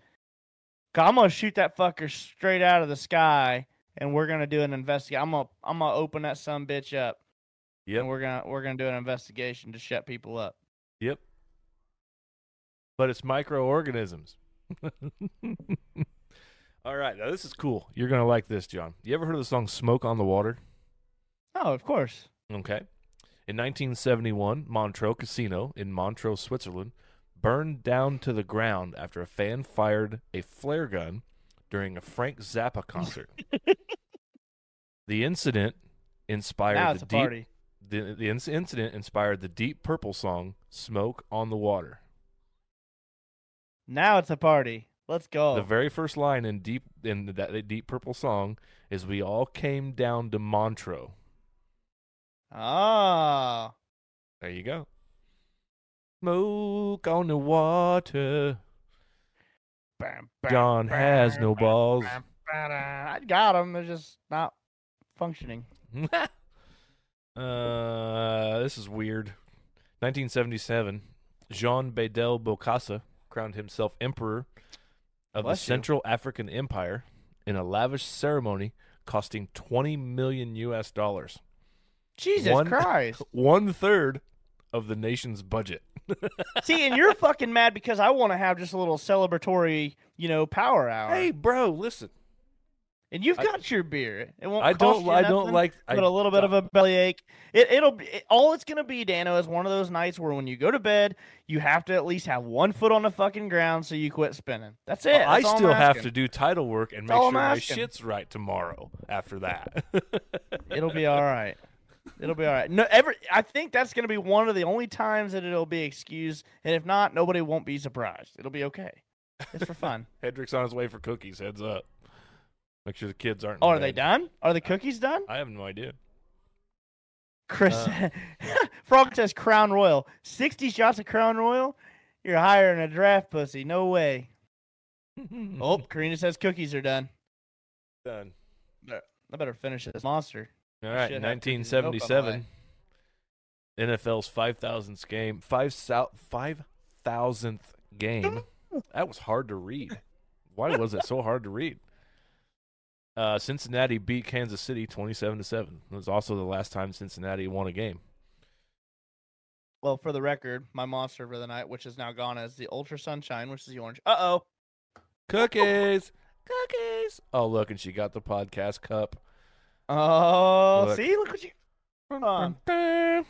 I'm going to shoot that fucker straight out of the sky and we're going to do an investigation. I'm to I'm to open that some bitch up. Yep. And we're going to we're to do an investigation to shut people up. Yep. But it's microorganisms. All right, now this is cool. You're gonna like this, John. You ever heard of the song "Smoke on the Water"? Oh, of course. Okay. In 1971, Montreux Casino in Montreux, Switzerland, burned down to the ground after a fan fired a flare gun during a Frank Zappa concert. the incident inspired the deep the, the inc- incident inspired the Deep Purple song "Smoke on the Water." Now it's a party. Let's go. The very first line in Deep in that Deep Purple song is "We all came down to Montreux." Ah. There you go. Smoke on the water. Bam, bam, John has no bam, balls. bam, bam, I got them. They're just not functioning. uh, this is weird. 1977, Jean Bedel Bokassa crowned himself emperor of Bless the you. Central African Empire in a lavish ceremony costing 20 million US dollars. Jesus One- Christ. One third of the nation's budget. See, and you're fucking mad because I want to have just a little celebratory, you know, power hour. Hey, bro, listen. and you've I- got your beer. It won't. I cost don't. you I don't like. I, but a little bit of a bellyache. It, it'll be it, all it's gonna be, Dano, is one of those nights where when you go to bed, you have to at least have one foot on the fucking ground so you quit spinning. That's it. I That's I'm still have to do title work and make sure my shit's right tomorrow. After that, It'll be all right. It'll be all right. No, every I think that's going to be one of the only times that it'll be excused, and if not, nobody won't be surprised. It'll be okay. It's for fun. Hedrick's on his way for cookies. Heads up. Make sure the kids aren't. oh, are they done? Are the cookies done? I have no idea. Chris Uh. Frog says Crown Royal. Sixty shots of Crown Royal. You're than a draft pussy. No way. Oh, Karina says cookies are done. done. I better finish this monster. All right, should have cookies and milk on the 1977. NFL's 5,000th game, five five thousandth game. that was hard to read. Why was it so hard to read? Uh, Cincinnati beat Kansas City 27 to seven. It was also the last time Cincinnati won a game. Well, for the record, my monster for the night, which is now gone is the Ultra Sunshine, which is the orange. Uh oh. Cookies. Cookies. Oh, look, and she got the podcast cup. Oh, Look. see, look what you. Hold on. Look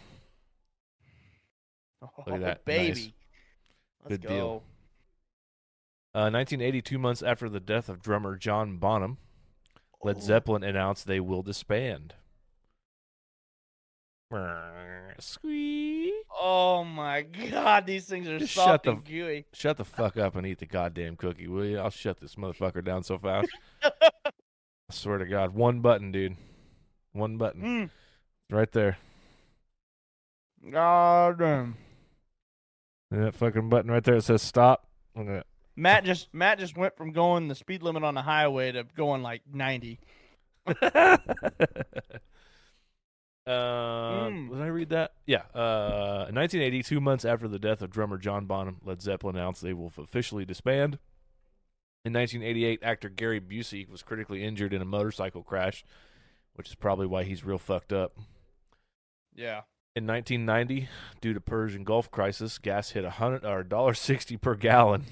Oh, at that. baby. Nice. Let's Good go. deal. Uh, 1980, two months after the death of drummer John Bonham, Led Oh. Zeppelin announced they will disband. Squeak. Oh my god, these things are Just soft shut the- and gooey. Shut the fuck up and eat the goddamn cookie, will you? I'll shut this motherfucker down so fast. I swear to God. One button, dude. One button. Mm. Right there. God damn. And that fucking button right there that says stop. Look at Matt just Matt just went from going the speed limit on the highway to going like 90. that. uh, Mm. Did I read that? Yeah. Uh, in 1980, two months after the death of drummer John Bonham, Led Zeppelin announced they will officially disband. In 1988, actor Gary Busey was critically injured in a motorcycle crash, which is probably why he's real fucked up. Yeah. In 1990, due to Persian Gulf crisis, gas hit a hundred or dollar sixty per gallon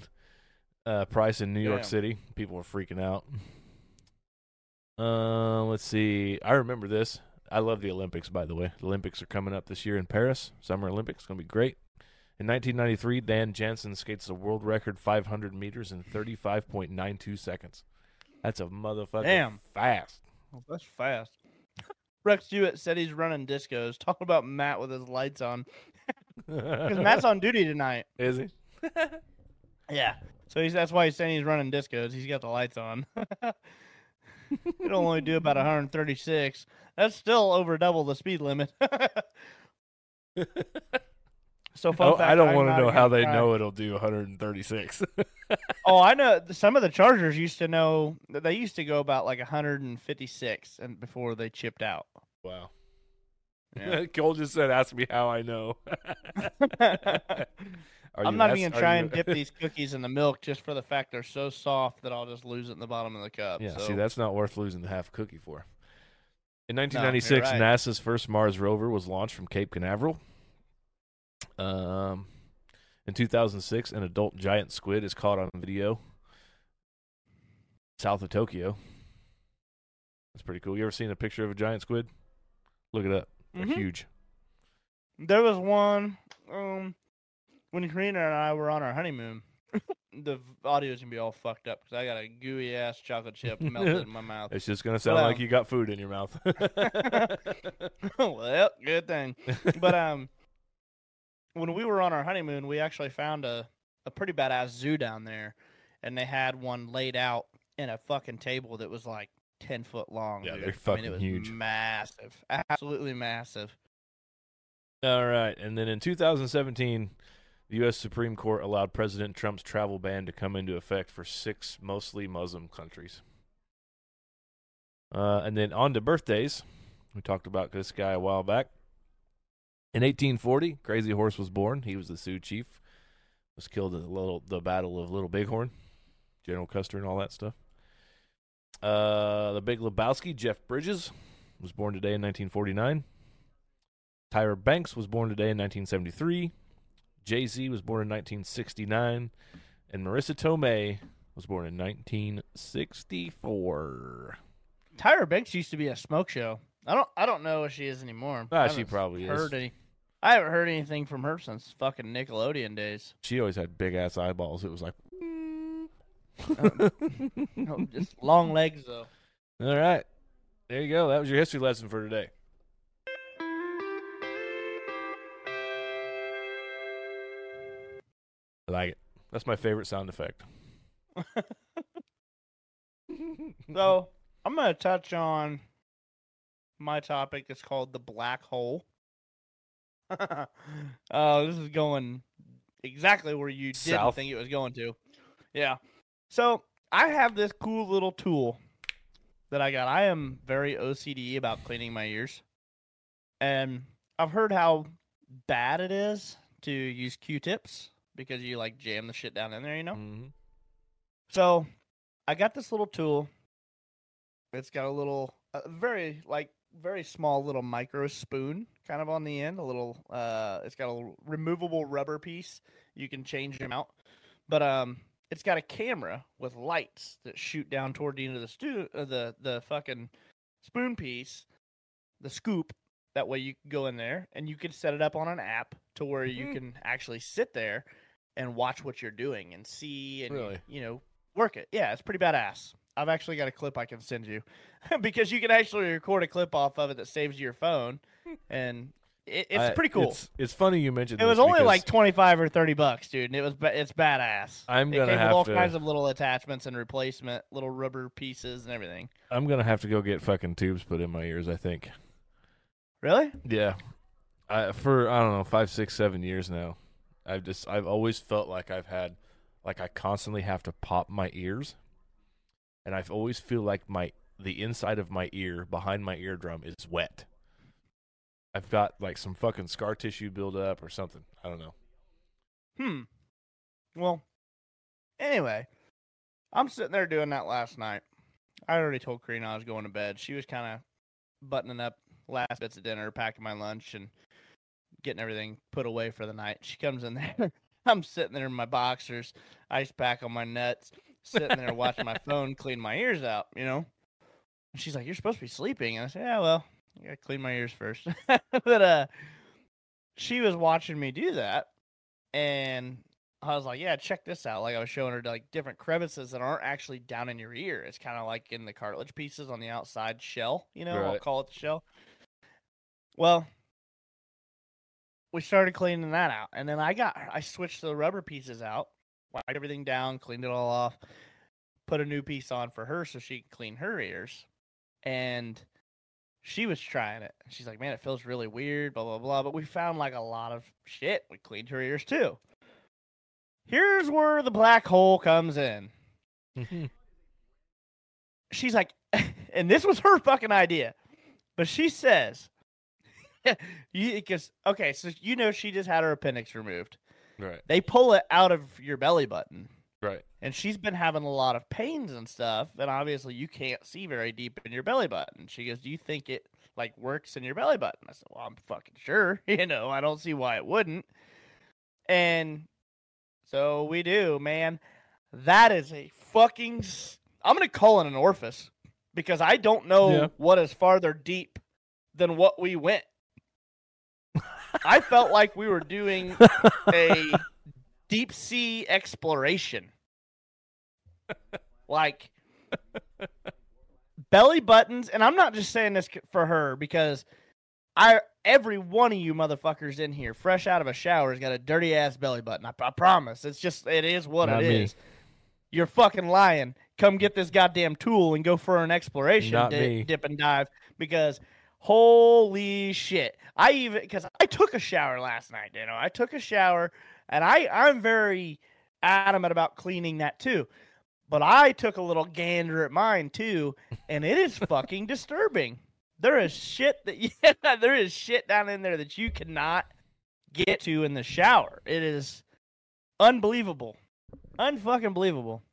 uh, price in New York City. People were freaking out. Uh, let's see. I remember this. I love the Olympics, by the way. The Olympics are coming up this year in Paris. Summer Olympics going to be great. In 1993, Dan Jansen skates the world record 500 meters in 35.92 seconds. That's a motherfucker Damn. fast. Oh, that's fast. Rex Jewett said he's running discos. Talking about Matt with his lights on. Because Matt's on duty tonight. Is he? Yeah. So he's that's why he's saying he's running discos. He's got the lights on. It'll only do about 136. That's still over double the speed limit. So fun Oh, fact, I don't want to know how they try. know it'll do 136. Oh, I know. Some of the Chargers used to know. They used to go about like 156, and before they chipped out. wow. Yeah. Cole just said, "Ask me how I know." Are I'm not even trying you- to dip these cookies in the milk just for the fact they're so soft that I'll just lose it in the bottom of the cup. Yeah, so. see, that's not worth losing the half cookie for. In 1996, right. NASA's first Mars rover was launched from Cape Canaveral. Um, in 2006, an adult giant squid is caught on video south of Tokyo. That's pretty cool. You ever seen a picture of a giant squid? Look it up. They're Mhm. huge. There was one um when Karina and I were on our honeymoon. the v- audio's gonna be all fucked up because I got a gooey ass chocolate chip melted in my mouth. It's just gonna sound like you got food in your mouth. well, good thing. But um, when we were on our honeymoon, we actually found a a pretty badass zoo down there, and they had one laid out in a fucking table that was like ten foot long. Yeah, dude. they're I fucking mean, it was huge. massive, absolutely massive. All right, and then in 2017, the U.S. Supreme Court allowed President Trump's travel ban to come into effect for six mostly Muslim countries. Uh, and then on to birthdays, we talked about this guy a while back. In 1840, Crazy Horse was born. He was the Sioux chief. Was killed at the little the Battle of Little Bighorn, General Custer, and all that stuff. Uh, the Big Lebowski, Jeff Bridges, was born today in 1949. Tyra Banks was born today in 1973. Jay Z was born in 1969. And Marisa Tomei was born in 1964. Tyra Banks used to be a smoke show. I don't I don't know if she is anymore. Ah, she probably is. heard Any, I haven't heard anything from her since fucking Nickelodeon days. She always had big ass eyeballs. It was like, No, oh, just long legs though. all right. There you go. That was your history lesson for today. I like it. That's my favorite sound effect. So I'm gonna touch on my topic. It's called the black hole. Oh, this is going exactly where you didn't South. think it was going to. Yeah. So I have this cool little tool that I got. I am very OCD about cleaning my ears, and I've heard how bad it is to use Q-tips because you like jam the shit down in there. You know. Mhm. So I got this little tool. It's got a little, a very like very small little micro spoon kind of on the end. A little, uh, it's got a little removable rubber piece. You can change them out, but um, it's got a camera with lights that shoot down toward the end of the stew, uh, the the fucking spoon piece, the scoop. That way you can go in there and you can set it up on an app to where you Mhm. can actually sit there and watch what you're doing and see and Really? you know work it. Yeah, it's pretty badass. I've actually got a clip I can send you because you can actually record a clip off of it that saves your phone, and it, it's I- pretty cool. It's, it's funny you mentioned It was only like twenty five or thirty bucks, dude, and it was it's badass. I'm gonna came have with all to- kinds of little attachments and replacement, little rubber pieces and everything. I'm gonna have to go get fucking tubes put in my ears. I think. Really? Yeah, I, for I don't know five, six, seven years now. I've just I've always felt like I've had like I constantly have to pop my ears, and I've always feel like my the inside of my ear behind my eardrum is wet. I've got like some fucking scar tissue build up or something. I don't know. Hmm. Well, anyway, I'm sitting there doing that last night. I already told Karina I was going to bed. She was kind of buttoning up last bits of dinner, packing my lunch, and getting everything put away for the night. She comes in there. I'm sitting there in my boxers, ice pack on my nuts, sitting there watching my phone, clean my ears out, you know? And she's like, You're supposed to be sleeping. And I said, Yeah, well, I gotta clean my ears first. but uh she was watching me do that and I was like, "Yeah, check this out." Like I was showing her like different crevices that aren't actually down in your ear. It's kind of like in the cartilage pieces on the outside shell. You know, I'll call it the shell. Well, we started cleaning that out, and then I got I switched the rubber pieces out, wiped everything down, cleaned it all off, put a new piece on for her so she could clean her ears, and she was trying it. She's like, "Man, it feels really weird." Blah blah blah. But we found like a lot of shit. We cleaned her ears too. Here's where the black hole comes in. She's like, and this was her fucking idea, but she says, because okay, so you know she just had her appendix removed. Right, They pull it out of your belly button." right. and she's been having a lot of pains and stuff and obviously you can't see very deep in your belly button she goes do you think it like works in your belly button i said well i'm fucking sure you know i don't see why it wouldn't and so we do man that is a fucking I'm gonna call it an orifice because i don't know Yeah. what is farther deep than what we went i felt like we were doing a deep sea exploration. like belly buttons, and I'm not just saying this for her because I every one of you motherfuckers in here, fresh out of a shower, has got a dirty ass belly button. I, I promise. It's just it is what Not it me. is. You're fucking lying. Come get this goddamn tool and go for an exploration dip and dive because holy shit. I even cuz I took a shower last night, you know. I took a shower and I I'm very adamant about cleaning that too. But I took a little gander at mine too, and it is fucking disturbing. There is shit that yeah, there is shit down in there that you cannot get to in the shower. It is unbelievable. Unfucking believable.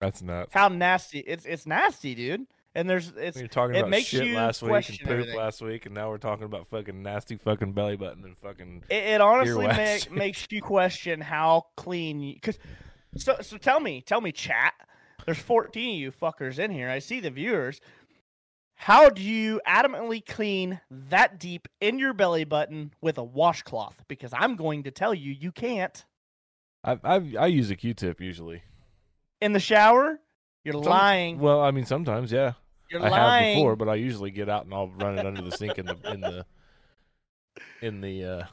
That's nuts. How nasty. It's it's nasty, dude. And there's it's We were talking it about makes shit you last week and question poop everything. last week, and now we're talking about fucking nasty fucking belly button and fucking. It, it honestly Earwax. ma- makes you question how clean you. Cause so so tell me, tell me, chat. There's 14 of you fuckers in here. I see the viewers. How do you adamantly clean that deep in your belly button with a washcloth? Because I'm going to tell you, you can't. I I I use a Q-tip usually. In the shower, you're Some- lying. Well, I mean sometimes, yeah. You're I lying. have before, but I usually get out and I'll run it under the sink in the in the in the uh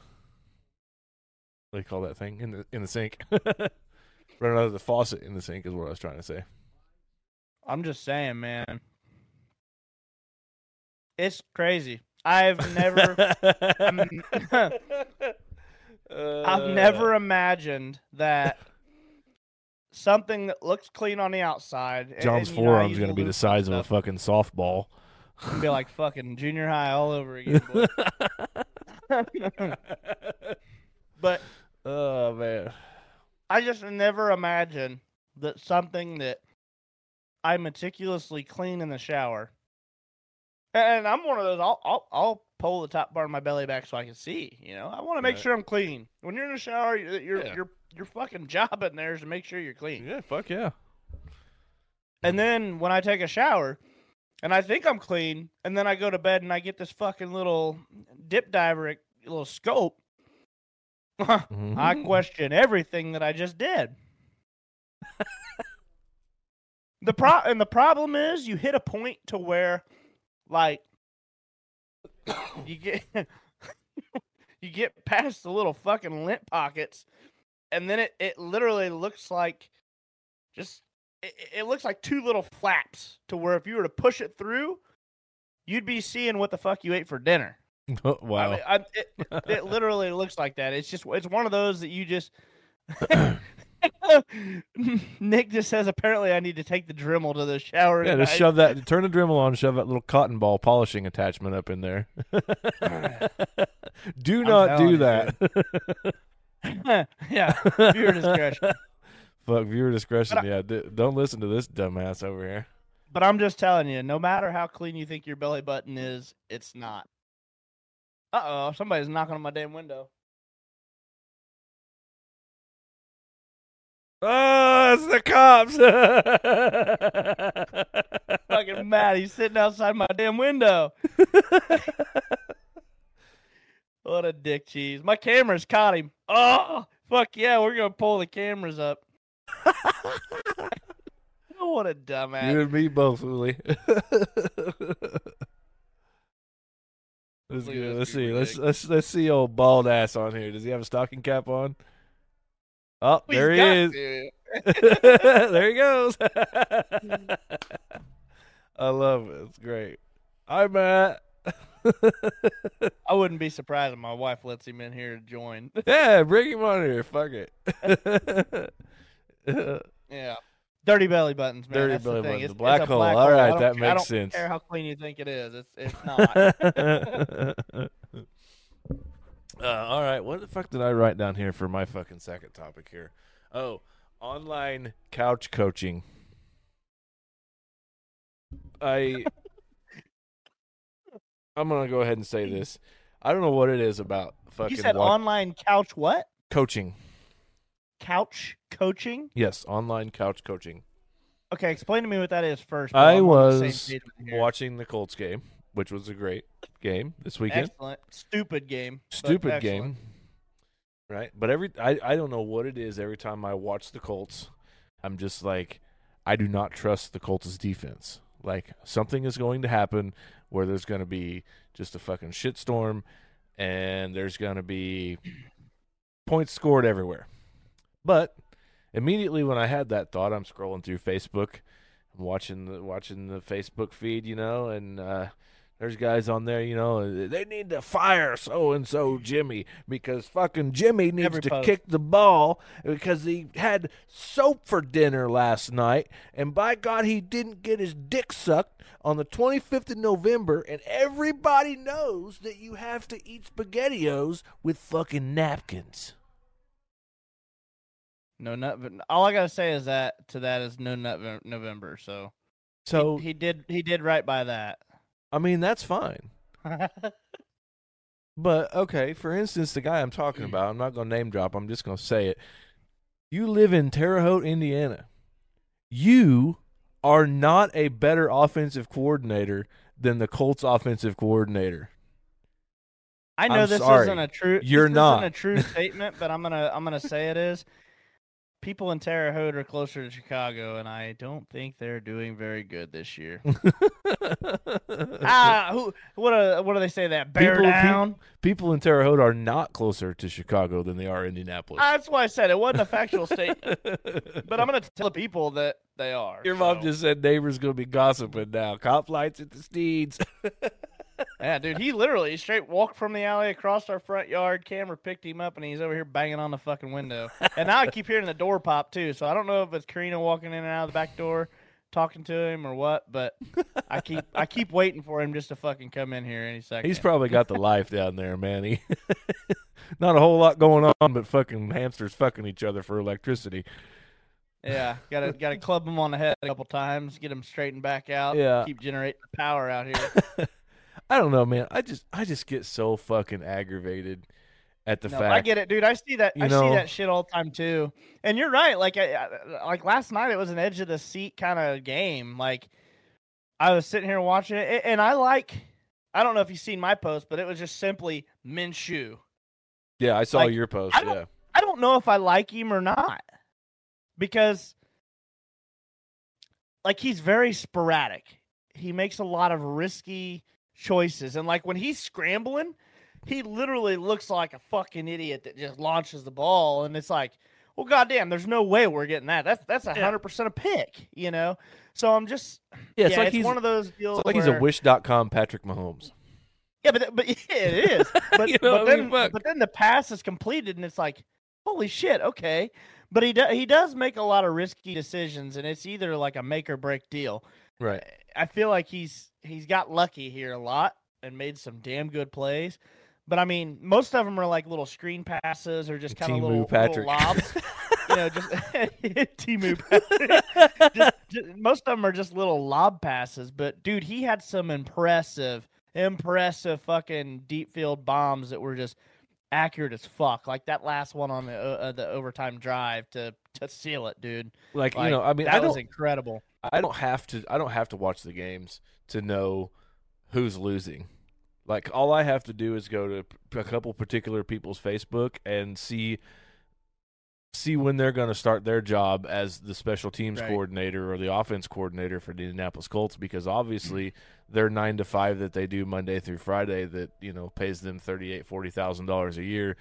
what do you call that thing in the in the sink. run it under the faucet in the sink is what I was trying to say. I'm just saying, man. It's crazy. I've never. I've never imagined that something that looks clean on the outside. John's and, forearm's going to be the size of a fucking softball. be like fucking junior high all over again. boy. but oh man. I just never imagined that something that I meticulously clean in the shower, and I'm one of those. I'll I'll, I'll pull the top part of my belly back so I can see. You know, I want to make Right. sure I'm clean. When you're in the shower, you're you're, Yeah. you're your fucking job in there is to make sure you're clean. Yeah, fuck yeah. And then when I take a shower and I think I'm clean, and then I go to bed and I get this fucking little dip diver little scope, Mhm. I question everything that I just did. the pro and the problem is you hit a point to where like you get you get past the little fucking lint pockets and then it, it literally looks like just it, it looks like two little flaps to where if you were to push it through you'd be seeing what the fuck you ate for dinner Oh, wow. I mean, I, it, it literally looks like that. It's just it's one of those that you just. Nick just says apparently I need to take the Dremel to the shower. yeah, tonight." just shove that. Turn the Dremel on. Shove that little cotton ball polishing attachment up in there. do I'm not do that. yeah, viewer discretion. Fuck viewer discretion. I- yeah, d- don't listen to this dumbass over here. But I'm just telling you, no matter how clean you think your belly button is, it's not. Uh oh, somebody's knocking on my damn window. Oh, it's the cops. Fucking mad. He's sitting outside my damn window. what a dick cheese. My cameras caught him. Oh, fuck yeah. We're going to pull the cameras up. oh, what a dumbass. you and me both, Willie. Let's, go. let's see. Let's dick. let's let's see old bald ass on here. Does he have a stocking cap on? Oh, He's there he is. there he goes. Hmm. I love it. It's great. Hi, Matt. I wouldn't be surprised if my wife lets him in here to join. yeah, bring him on here. Fuck it. yeah. Dirty belly buttons, man. Dirty That's the belly thing. buttons. It's, The black it's hole. black All hole. I right, that care- I don't sense. care how clean you think it is. It's it's not. uh, all right, what the fuck did I write down here for my fucking second topic here? Oh, online couch coaching. I I'm gonna go ahead and say this. I don't know what it is about fucking you said wa- online couch what? coaching. Couch coaching? Yes, online couch coaching. Okay, explain to me what that is first. I I'm the was you. watching the Colts game, which was a great game this weekend. Excellent. Stupid game. Stupid game. Right? But every I, I don't know what it is every time I watch the Colts, I'm just like I do not trust the Colts' defense. Like something is going to happen where there's going to be just a fucking shitstorm and there's going to be points scored everywhere. But immediately when I had that thought, I'm scrolling through Facebook, I'm watching the watching the Facebook feed, you know, and uh, there's guys on there, you know, they need to fire so and so Jimmy because fucking Jimmy needs Every to post. kick the ball because he had soap for dinner last night, and by God, he didn't get his dick sucked on the 25th of November, and everybody knows that you have to eat SpaghettiOs with fucking napkins. No nut. All I gotta say is that to that is no nut November. So, So he, he did he did right by that. I mean, that's fine. But okay, for instance, the guy I'm talking mm. about, I'm not going to name drop. I'm just going to say it. You live in Terre Haute, Indiana. You are not a better offensive coordinator than the Colts offensive coordinator. I know I'm this sorry. isn't a true. You're this not. Isn't a true statement, but I'm gonna I'm gonna say it is. People in Terre Haute are closer to Chicago, and I don't think they're doing very good this year. ah, who? What? do what do they say? That bear People- peop- down. People in Terre Haute are not closer to Chicago than they are Indianapolis. That's why I said it wasn't a factual statement, but I'm gonna tell the people that they are. Your mom just said neighbors going to be gossiping now. Cop lights at the Steeds. Yeah, dude, he literally straight walked from the alley across our front yard. Camera picked him up, and he's over here banging on the fucking window. And now I keep hearing the door pop too. So I don't know if it's Karina walking in and out of the back door, talking to him or what. But I keep I keep waiting for him just to fucking come in here any second. He's probably got the life down there, man. He not a whole lot going on, but fucking hamsters fucking each other for electricity. yeah, gotta gotta club him on the head a couple times, get him straightened back out. Yeah. keep generating the power out here. I don't know, man. I just I just get so fucking aggravated at the No, fact. I get it, dude. I see that. I know- see that shit all the time too. And you're right. Like, I, I- like last night, it was an edge of the seat kind of game. Like, I was sitting here watching it, and I like. I don't know if you've seen my post, but it was just simply Minshew. Yeah, I saw like, your post. I Yeah, I don't know if I like him or not because like he's very sporadic. He makes a lot of risky choices and like when he's scrambling, he literally looks like a fucking idiot that just launches the ball and it's like, well goddamn, there's no way we're getting that. That's that's a 100% a pick, you know. So I'm just yeah. It's yeah, like it's he's one of those deals it's like he's a where- Wish.com Patrick Mahomes. yeah, but but yeah, it is. But, You know but then mean? But then the pass is completed, and it's like, holy shit, okay. But he do, he does make a lot of risky decisions, and it's either like a make or break deal. Right. I feel like he's he's got lucky here a lot and made some damn good plays. But I mean, most of them are like little screen passes or just kind of little, little lobs. you know, just Temu Patrick. just, just, most of them are just little lob passes. But dude, he had some impressive, impressive fucking deep field bombs that were just accurate as fuck. Like that last one on the uh, uh, the overtime drive to to seal it, dude. Like, Like, you know, I mean, that I was incredible. I don't have to, I don't have to watch the games to know who's losing. Like, all I have to do is go to a couple particular people's Facebook and see see when they're going to start their job as the special teams Right. coordinator or the offense coordinator for the Indianapolis Colts because obviously mm-hmm. their 9 to 5 that they do Monday through Friday that, you know, pays them 38 40,000 dollars a year,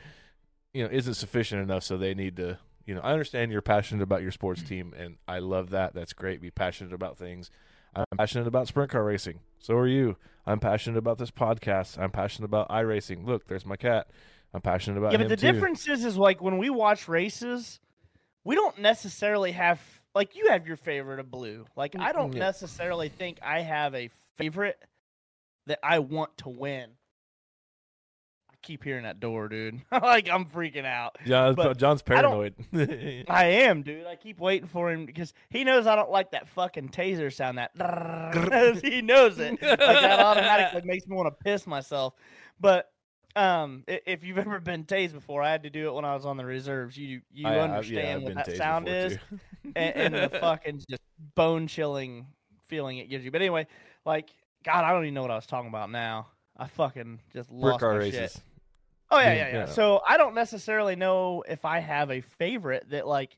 you know, isn't sufficient enough so they need to, you know, I understand you're passionate about your sports team and I love that. That's great. Be passionate about things. I'm passionate about sprint car racing. So are you. I'm passionate about this podcast. I'm passionate about iRacing. Look, there's my cat. I'm passionate about yeah, but the too. difference is, is like when we watch races, we don't necessarily have like you have your favorite of blue. Like I don't Mm, yeah. necessarily think I have a favorite that I want to win. I keep hearing that door, dude. like I'm freaking out. John, but John's paranoid. I am, dude. I keep waiting for him because he knows I don't like that fucking taser sound. That he knows it. Like that automatically makes me want to piss myself. But um, if you've ever been tased before, I had to do it when I was on the reserves. You you I- I- understand I've what that sound is, and, and the fucking just bone chilling feeling it gives you. But anyway, like God, I don't even know what I was talking about now. I fucking just lost car my races. shit. Oh yeah, Yeah, yeah, yeah. So I don't necessarily know if I have a favorite that like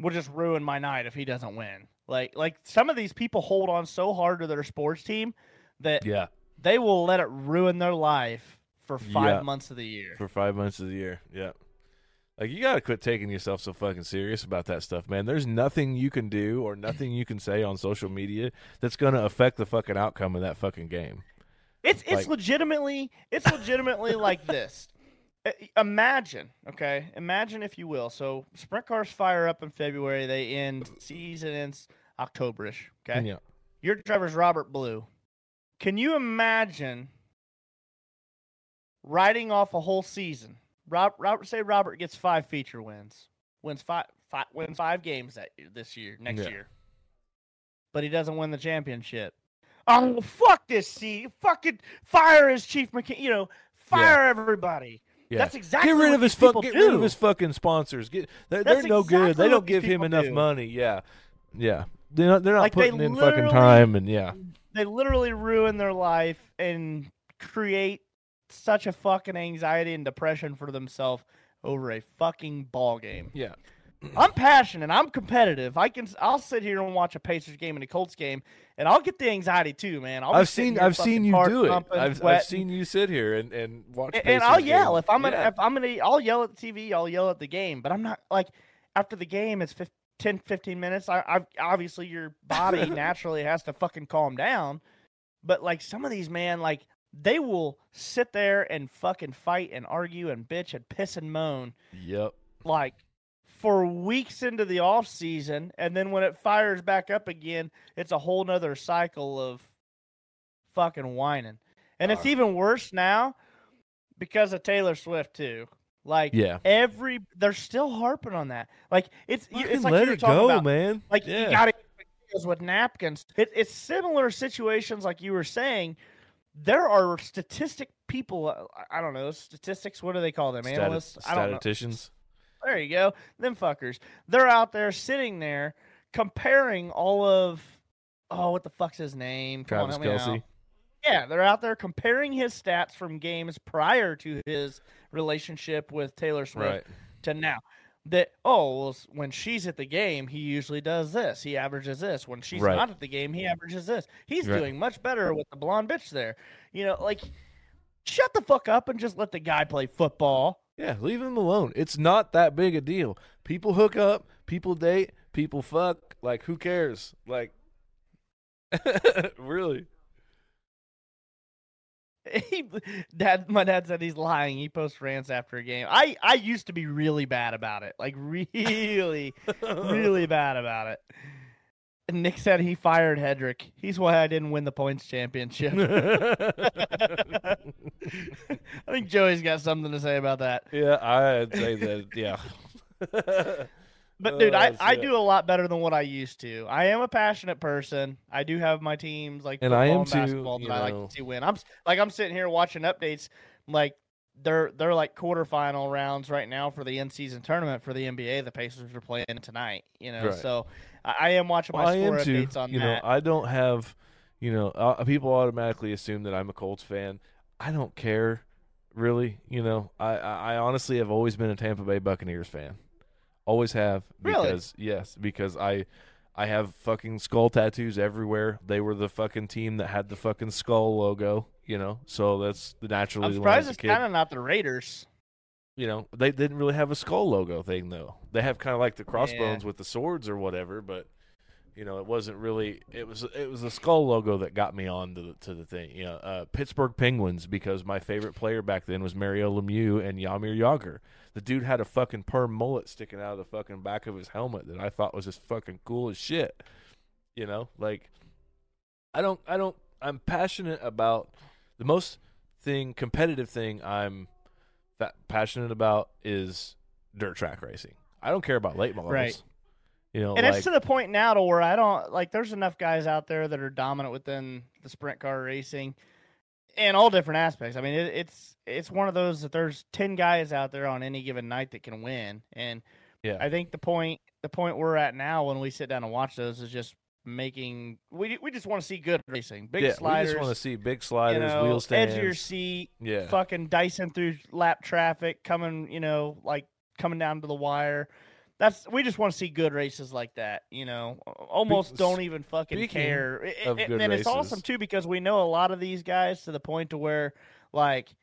will just ruin my night if he doesn't win. Like like some of these people hold on so hard to their sports team that Yeah, they will let it ruin their life for five Yeah. months of the year. for five months of the year. Yeah. Like you gotta quit taking yourself so fucking serious about that stuff, man. There's nothing you can do or nothing you can say on social media that's gonna affect the fucking outcome of that fucking game. It's it's Like- legitimately it's legitimately like this. Imagine, okay? Imagine if you will. So sprint cars fire up in February. They end season ends Octoberish. Okay. Yeah. Your driver's Robert Ballou. Can you imagine riding off a whole season? Rob, Robert, say Robert gets five feature wins, wins five, five wins five games that this year, next Yeah. year, but he doesn't win the championship. Oh fuck this! See, fucking fire his chief mechanic. You know, fire everybody. Yeah. That's exactly get rid what of his fuck, get rid of his fucking sponsors. Get they're, they're no good. They don't give him enough do. money. Yeah, yeah. They're not, they're not Like, they putting in fucking time and yeah. they literally ruin their life and create such a fucking anxiety and depression for themselves over a fucking ball game. Yeah. Mm-hmm. I'm passionate. I'm competitive. I can. I'll sit here and watch a Pacers game and a Colts game, and I'll get the anxiety too, man. I'll I've seen I've seen you do it. I've, I've seen you sit here and, and watch. and, and I'll Pacers yell if I'm gonna Yeah. if I'm gonna I'll yell at the TV. I'll yell at the game, but I'm not like after the game. It's 15, 10, 15 minutes. I, I obviously your body naturally has to fucking calm down. But like some of these man, like they will sit there and fucking fight and argue and bitch and piss and moan Yep. like for weeks into the off season, and then when it fires back up again, it's a whole nother cycle of fucking whining. And it's Uh. even worse now because of Taylor Swift too. Like Yeah. every they're still harping on that. Like it's you- it's like let it go, about, man. Like yeah. you got to with napkins. It, it's similar situations like you were saying there are statistic people. I- don't know statistics. What do they call them? Stati- Analysts. I don't know. There you go. Them fuckers. They're out there sitting there comparing all of oh, what the fuck's his name? Come on, Travis out. Kelce. Yeah, they're out there comparing his stats from games prior to his relationship with Taylor Swift Right. to now. That oh, well, when she's at the game, he usually does this. He averages this. When she's Right. not at the game, he averages this. He's Right. doing much better with the blonde bitch there. You know, like shut the fuck up and just let the guy play football. Yeah, leave him alone. It's not that big a deal. People hook up, people date, people fuck. Like, who cares? Like, really? He, dad, my dad said he's lying. He posts rants after a game. I, I used to be really bad about it, like really, really bad about it. Nick said he fired Hedrick. He's why I didn't win the points championship. I think Joey's got something to say about that. yeah, I'd say that. Yeah. But oh, dude, I, Oh, I do a lot better than what I used to. I am a passionate person. I do have my teams like And football I am and too, basketball you that I like to see win. I'm like I'm sitting here watching updates like they're they're like quarterfinal rounds right now for the in season tournament for the NBA. The Pacers are playing tonight. You know, Right. so I, am watching Well, my score updates on you know. I don't have, you know, uh, people automatically assume that I'm a Colts fan. I don't care, really. You know, I, I, honestly have always been a Tampa Bay Buccaneers fan. Always have. Really? Because yes, because I, I have fucking skull tattoos everywhere. They were the fucking team that had the fucking skull logo. You know, so that's the naturally. I'm when I was surprised it's kind of not the Raiders. You know, they didn't really have a skull logo thing though. They have kind of like the crossbones with the swords or whatever, but you know, it wasn't really. It was it was the skull logo that got me on to the, to the thing. You know, uh, Pittsburgh Penguins because my favorite player back then was Mario Lemieux and Yamir Jagr. The dude had a fucking perm mullet sticking out of the fucking back of his helmet that I thought was just fucking cool as shit. You know, like I don't I don't I'm passionate about the most thing competitive thing I'm fa- passionate about is dirt track racing. I don't care about late models. Right. You know, And like it's to the point now to where I don't like. There's enough guys out there that are dominant within the sprint car racing, in all different aspects. I mean, it, it's it's one of those that there's ten guys out there on any given night that can win, and yeah, I think the point the point we're at now when we sit down and watch those is just making we we just want to see good racing, big yeah, sliders, we just want to see big you sliders, know, wheel edge of your seat, yeah, fucking dicing through lap traffic, coming, you know, like coming down to the wire. That's we just want to see good races like that, you know. Almost don't even fucking speaking care. It- of it- good and it's awesome too because we know a lot of these guys to the point to where like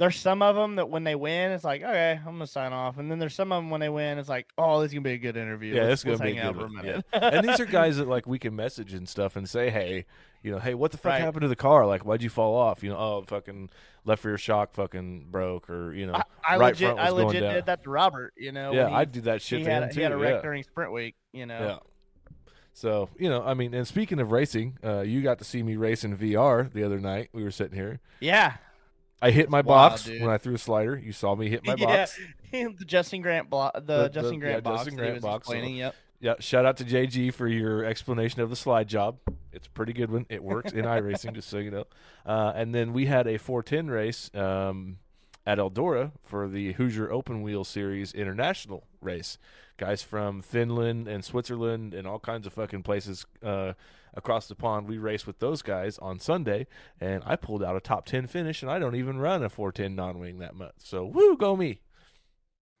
there's some of them that when they win, it's like okay, I'm gonna sign off, and then there's some of them when they win, it's like oh, this is gonna be a good interview. Yeah, it's gonna be a good one, minute. and these are guys that like we can message and stuff and say, hey, you know, hey, what the fuck Right. happened to the car? Like, why'd you fall off? You know, oh, fucking left rear shock fucking broke, or you know, I, I right legit, I legit did that to Robert. You know, yeah, he, I'd do that shit he to had, him a- too. he had a wreck yeah. during sprint week. You know, Yeah. So you know, I mean, and speaking of racing, uh, you got to see me race in VR the other night. We were sitting here. yeah, I hit my box when I threw a slider. You saw me hit my box. yeah. the Justin Grant block, the, The- Justin Grant yeah, box. Justin Grant was box, so- explaining, Yep. Yeah, shout out to JG for your explanation of the slide job. It's a pretty good one. It works in iRacing, just so you know. Uh, and then we had a 410 race um, at Eldora for the Hoosier Open Wheel Series International race. Guys from Finland and Switzerland and all kinds of fucking places uh, across the pond. We raced with those guys on Sunday, and I pulled out a top 10 finish, and I don't even run a 410 non wing that much. So, woo, go me.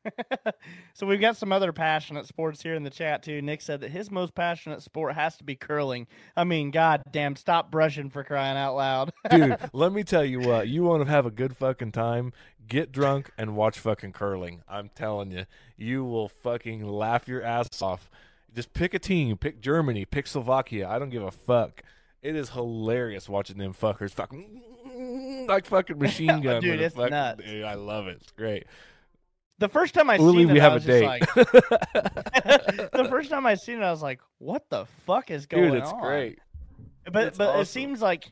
so we've got some other passionate sports here in the chat too. Nick said that his most passionate sport has to be curling. I mean, god damn, stop brushing for crying out loud. Dude, let me tell you what. You want to have a good fucking time? Get drunk and watch fucking curling. I'm telling you, you will fucking laugh your ass off. Just pick a team. Pick Germany. Pick Slovakia. I don't give a fuck. It is hilarious watching them fuckers fucking like fucking machine gun. Dude, it's fucking- nuts. Dude, I love it. It's great. the first time I Uli, seen it, we I have a date. like, the first time I seen it, I was like, "What the fuck is going on?" Dude, it's great. But It's but awesome. it seems like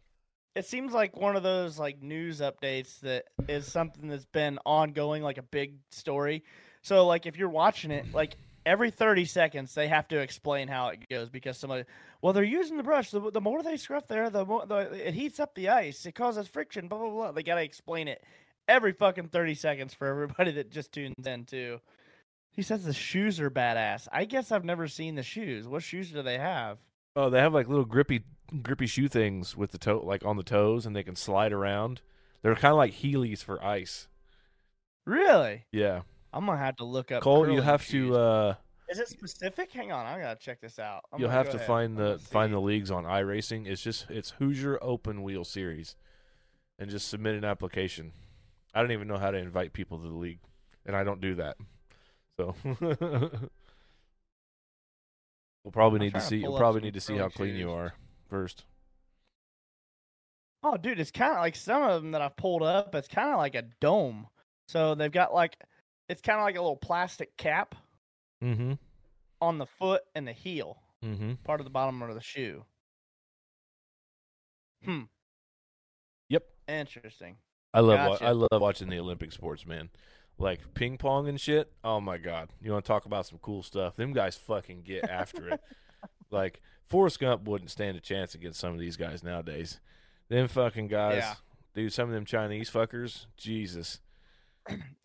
it seems like one of those like news updates that is something that's been ongoing, like a big story. So like if you're watching it, like every 30 seconds they have to explain how it goes because somebody well they're using the brush. The, the more they scruff there the more the, it heats up the ice. It causes friction blah blah blah. They got to explain it every fucking 30 seconds for everybody that just tunes in too. He says the shoes are badass. I guess i've never seen the shoes. What shoes do they have? Oh, they have like little grippy grippy shoe things with the toe like on the toes and they can slide around. They're kind of like Heelys for ice. really? Yeah. I'm gonna have to look up Cole, you curling have shoes. to uh is it specific hang on i gotta check this out I'm you'll have to ahead. find the find the leagues on iRacing. It's just it's Hoosier Open Wheel Series, and just submit an application. I don't even know how to invite people to the league, and I don't do that. So we'll probably I'm need to see. pull We'll probably need to see how clean you are first. Oh, dude, it's kind of like some of them that I've pulled up. It's kind of like a dome. So they've got like, it's kind of like a little plastic cap Mm-hmm. on the foot and the heel, Mm-hmm. part of the bottom of the shoe. Hmm. Yep. Interesting. I love wa- I love watching the Olympic sports, man. Like ping pong and shit. Oh my god! You want to talk about some cool stuff? Them guys fucking get after it. Like Forrest Gump wouldn't stand a chance against some of these guys nowadays. Them fucking guys, Yeah. dude. Some of them Chinese fuckers, Jesus.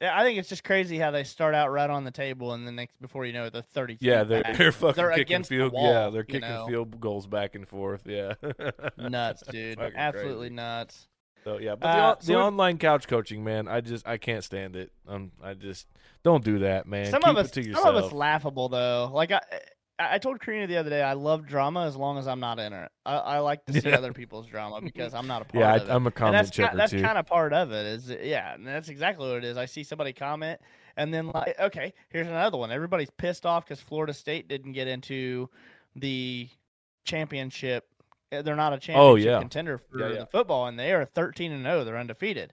Yeah, I think it's just crazy how they start out right on the table and then next before you know it, they're thirty. Yeah, they're back. they're fucking They're kicking against the field. yeah, they're kicking know? field goals back and forth. Yeah, nuts, dude. Absolutely crazy. nuts. So yeah, but the, Uh, so the we- online couch coaching, man, I just I can't stand it. Um, I just don't do that, man. some Keep of us, some of us laughable though. Like I, I told Karina the other day, I love drama as long as I'm not in it. I, I like to see Yeah. other people's drama because I'm not a part yeah, of it. I, I'm a and comment that's ki- checker that's kind of part of it. Is yeah, and that's exactly what it is. I see somebody comment, and then like, okay, here's another one. Everybody's pissed off because Florida State didn't get into the championship. Uh, They're not a championship Oh, yeah. contender for Yeah, yeah. the football, and they are 13 and 0. They're undefeated.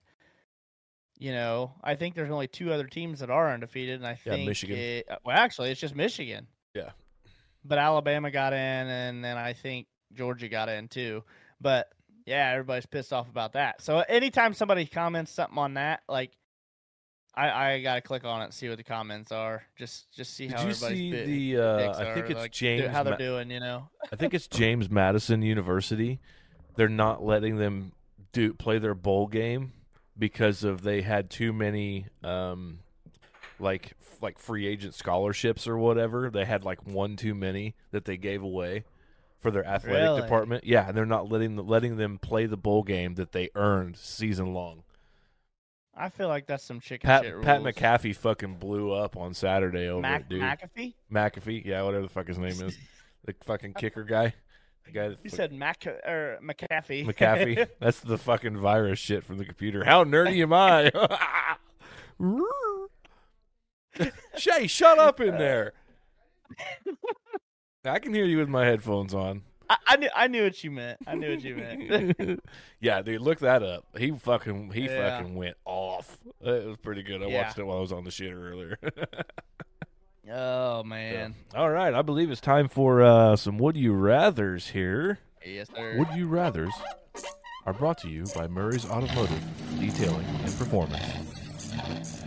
You know, I think there's only two other teams that are undefeated, and I Yeah, think Michigan. it- uh, well, actually, it's just Michigan. Yeah. But Alabama got in, and then I think Georgia got in too. But yeah, everybody's pissed off about that. So anytime somebody comments something on that, like I, I gotta click on it and see what the comments are. Just just see Did how you everybody's see bit- the? Uh, dicks I are, think it's like, James. how they're Ma- doing. You know. I think it's James Madison University. They're not letting them do play their bowl game because of they had too many um like f- like free agent scholarships or whatever. They had like one too many that they gave away for their athletic Really? department. Yeah, and they're not letting letting them play the bowl game that they earned season long. I feel like that's some chicken Pat shit Pat rules. McAfee fucking blew up on Saturday over Mac- it, dude. McAfee. McAfee, yeah, whatever the fuck his name is, the fucking kicker guy, the guy that You fuck- said Mac or McAfee. McAfee. That's the fucking virus shit from the computer. How nerdy am I? Shay, shut up in there. I can hear you with my headphones on. I, I knew I knew what you meant. I knew what you meant. yeah, dude, look that up. He fucking he Yeah. fucking went off. It was pretty good. I Yeah. watched it while I was on the shit earlier. oh man. All right, I believe it's time for uh, some would you rather's here. Yes, sir. Would you rather's are brought to you by Murray's Automotive Detailing and Performance.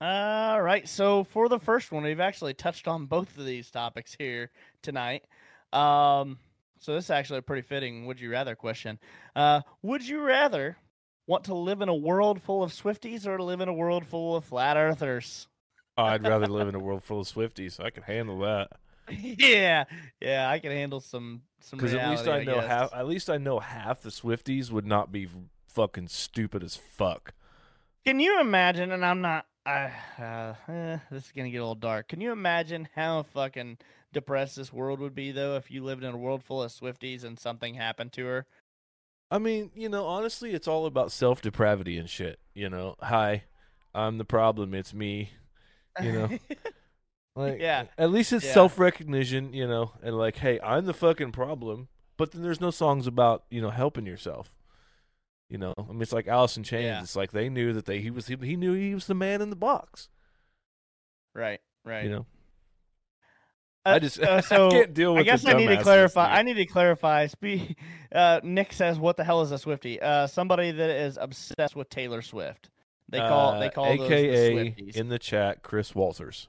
All right. So for the first one, we've actually touched on both of these topics here tonight. Um, so this is actually a pretty fitting would you rather question. Uh, would you rather want to live in a world full of Swifties or live in a world full of flat earthers? I'd rather live in a world full of Swifties. I can handle that yeah, yeah, I can handle some some. because at least I reality, know guess. half. At least I know half the Swifties would not be fucking stupid as fuck. Can you imagine? And I'm not. I uh, eh, this is gonna get a little dark. Can you imagine how fucking depressed this world would be though if you lived in a world full of Swifties and something happened to her? I mean, you know, honestly, it's all about self depravity and shit. You know, hi, I'm the problem. It's me. You know, like Yeah. At least it's Yeah. self recognition. You know, and like, hey, I'm the fucking problem. But then there's no songs about you know helping yourself. You know, I mean, it's like Alice in Chains. Yeah. It's like they knew that they he was he, he knew he was the man in the box. right, right. You know, Uh, I just uh, so I can't deal with. I guess I need to clarify. dude. I need to clarify. Spe- uh, Nick says, "What the hell is a Swifty?" Uh, somebody that is obsessed with Taylor Swift. They call Uh, they call those the AKA Swifties, in the chat, Chris Walters,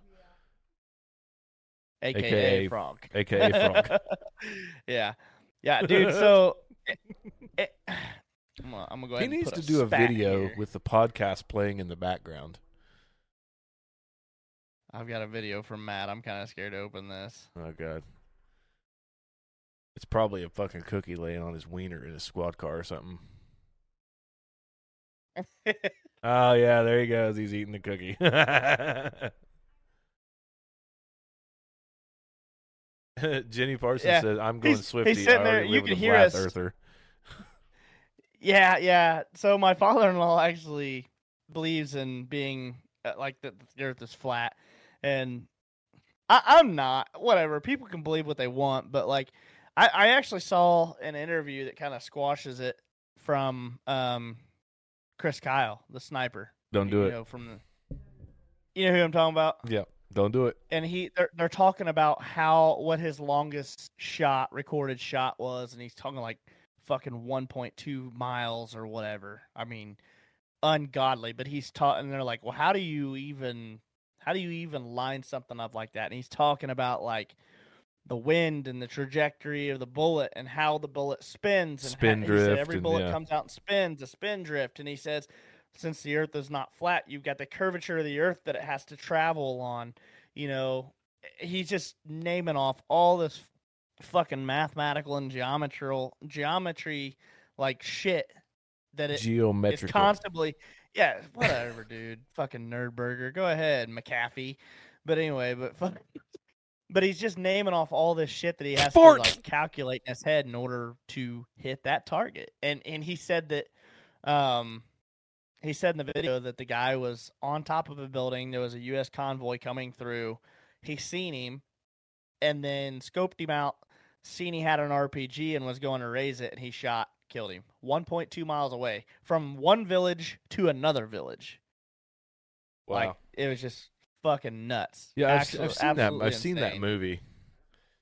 AKA, AKA Frank. AKA Frank. yeah, yeah, dude. So it, it, I'm, gonna, I'm gonna go he ahead. and needs to do a video here. with the podcast playing in the background. I've got a video from Matt. I'm kind of scared to open this. Oh god. It's probably a fucking cookie laying on his wiener in his squad car or something. Oh yeah, there he goes. He's eating the cookie. Jenny Parsons Yeah, says, "I'm going he's- he's Swifty. I sitting there, you can hear us- earther." Yeah, yeah. So my father-in-law actually believes in being uh, like that the earth is flat, and I, I'm not. Whatever. People can believe what they want, but like, I, I actually saw an interview that kind of squashes it from um, Chris Kyle, the sniper. Don't do you it. Know, from the, you know who I'm talking about? Yeah, don't do it. and he they're, they're talking about how what his longest shot recorded shot was and he's talking like fucking 1.2 miles or whatever. I mean ungodly but he's taught and they're like well how do you even how do you even line something up like that? And he's talking about like the wind and the trajectory of the bullet and how the bullet spins and Spin how, drift every and- bullet yeah. comes out and spins a spin drift. And he says since the earth is not flat you've got the curvature of the earth that it has to travel on. You know he's just naming off all this fucking mathematical and geometrical geometry like shit that it is Geometrical. constantly yeah whatever dude. Fucking nerd burger go ahead mcafee. But anyway but fuck, but he's just naming off all this shit that he has Sports. to like calculate in his head in order to hit that target. And and he said that um he said in the video that the guy was on top of a building. There was a us convoy coming through. He seen him and then scoped him out seen he had an rpg and was going to raise it and he shot killed him 1.2 miles away from one village to another village wow. like it was just fucking nuts yeah, I've, I've seen that. I've seen that movie.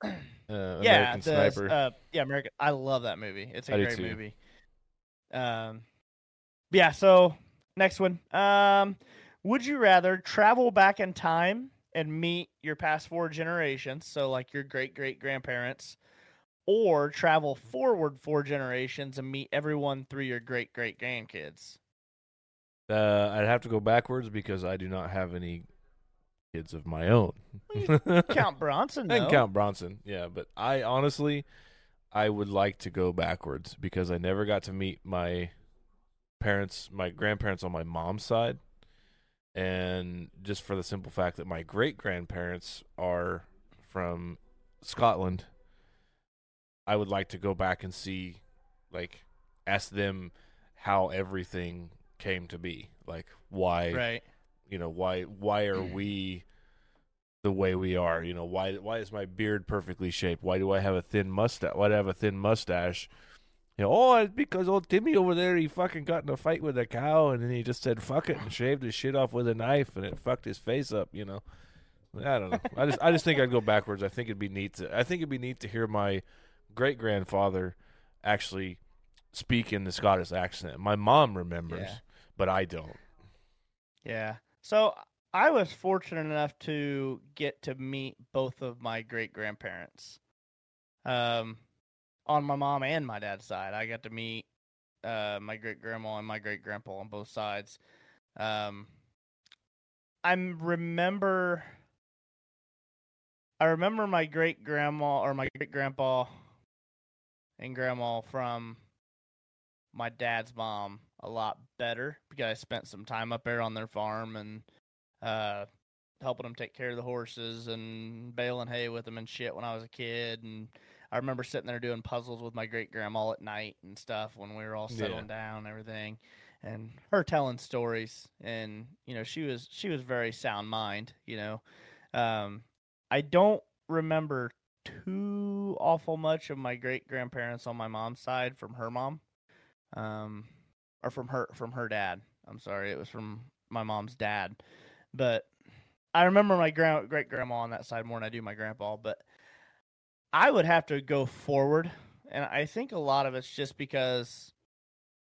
Uh, yeah American the, Sniper. uh, yeah american i love that movie it's a I great movie um yeah so next one um would you rather travel back in time and meet your past four generations so like your great great grandparents or travel forward four generations and meet everyone through your great great grandkids? Uh, I'd have to go backwards because I do not have any kids of my own. count bronson can count Bronson, yeah, but I honestly, I would like to go backwards because I never got to meet my parents, my grandparents on my mom's side, and just for the simple fact that my great grandparents are from Scotland, I would like to go back and see, like, ask them how everything came to be, like why right. you know why why are mm. we the way we are? You know why why is my beard perfectly shaped? Why do i have a thin mustache why do i have a thin mustache? You know oh it's because old timmy over there he fucking got in a fight with a cow and then he just said fuck it and shaved his shit off with a knife and it fucked his face up you know? I don't know. I just i just think i'd go backwards. I think it'd be neat to i think it'd be neat to hear my great grandfather actually speak in the scottish accent my mom remembers Yeah. but i don't Yeah. So I was fortunate enough to get to meet both of my great grandparents. Um on my mom and my dad's side. I got to meet uh my great grandma and my great grandpa on both sides. Um I remember I remember my great grandma or my great grandpa and grandma from my dad's mom a lot better because I spent some time up there on their farm and uh helping them take care of the horses and baling hay with them and shit when I was a kid. And I remember sitting there doing puzzles with my great grandma at night and stuff when we were all Yeah. settling down and everything and her telling stories. And you know she was she was very sound mind you know. Um I don't remember too awful much of my great grandparents on my mom's side from her mom um or from her from her dad. I'm sorry, it was from my mom's dad. But I remember my grand great grandma on that side more than I do my grandpa. But I would have to go forward, and I think a lot of it's just because,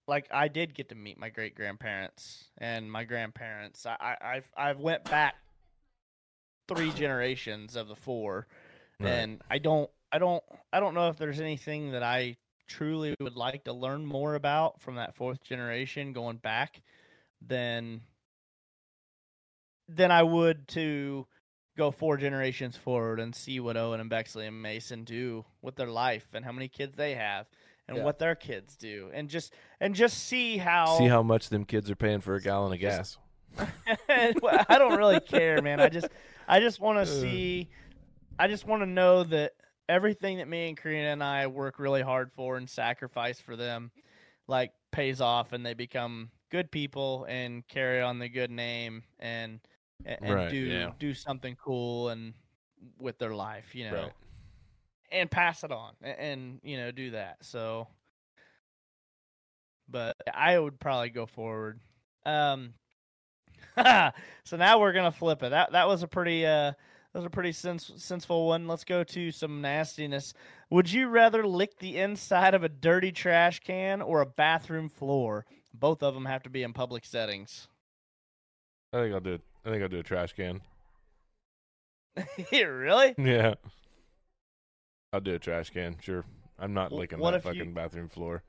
like I did get to meet my great grandparents and my grandparents. I, I I've I've went back three generations of the four, Right. and I don't I don't I don't know if there's anything that I truly would like to learn more about from that fourth generation going back than than I would to go four generations forward and see what Owen and Bexley and Mason do with their life and how many kids they have and Yeah. what their kids do and just and just see how See how much them kids are paying for a gallon of gas. I don't really care, man. I just I just want to see I just want to know that everything that me and Karina and I work really hard for and sacrifice for them like pays off and they become good people and carry on the good name and and, Right, do yeah. do something cool and with their life, you know. Right. And pass it on and, and you know do that. So but I would probably go forward. Um so now we're gonna flip it. That that was a pretty uh that was a pretty sens- senseful one. Let's go to some nastiness. Would you rather lick the inside of a dirty trash can or a bathroom floor? Both of them have to be in public settings. I think I'll do it. I think I'll do a trash can. really? Yeah. I'll do a trash can. Sure. I'm not licking that if you- fucking bathroom floor.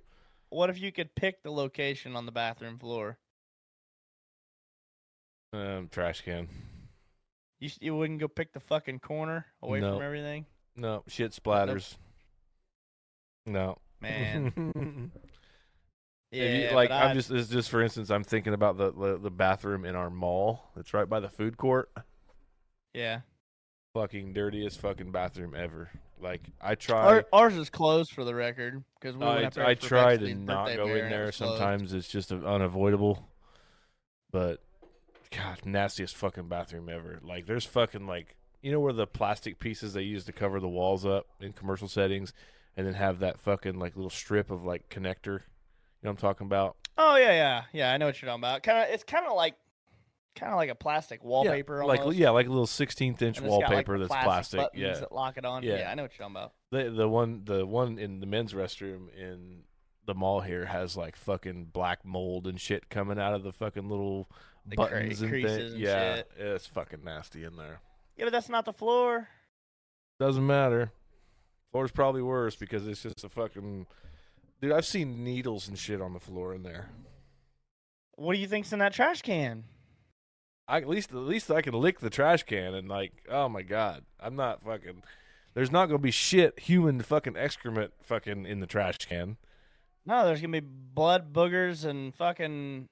What if you could pick the location on the bathroom floor? Um, trash can. You you wouldn't go pick the fucking corner away No. from everything, No shit splatters. No. man. Yeah, you- like I'm I- just just for instance, I'm thinking about the, the the bathroom in our mall. That's right by the food court. yeah. Fucking dirtiest fucking bathroom ever. Like I try. Our, ours is closed for the record because we I, I try to not go in it there. was closed. Sometimes it's just unavoidable. But God, nastiest fucking bathroom ever. Like there's fucking like you know where the plastic pieces they use to cover the walls up in commercial settings, and then have that fucking like little strip of like connector. You know what I'm talking about? Oh yeah, yeah, yeah. I know what you're talking about. Kind of, it's kind of like, kind of like a plastic wallpaper. yeah, like almost. yeah, like a little 16th inch it's got, like, wallpaper that's plastic. buttons Yeah, that lock it on. Yeah. Yeah. I know what you're talking about. the the one the one in the men's restroom in the mall here has like fucking black mold and shit coming out of the fucking little The buttons and creases and Yeah, shit. it's fucking nasty in there. Yeah, but that's not the floor. Doesn't matter. Floor's probably worse because it's just a fucking. Dude, I've seen needles and shit on the floor in there. What do you think's in that trash can? I, at least, at least I can lick the trash can and like, oh my god, I'm not fucking. There's not gonna be shit, human fucking excrement, fucking in the trash can. No, there's gonna be blood boogers and fucking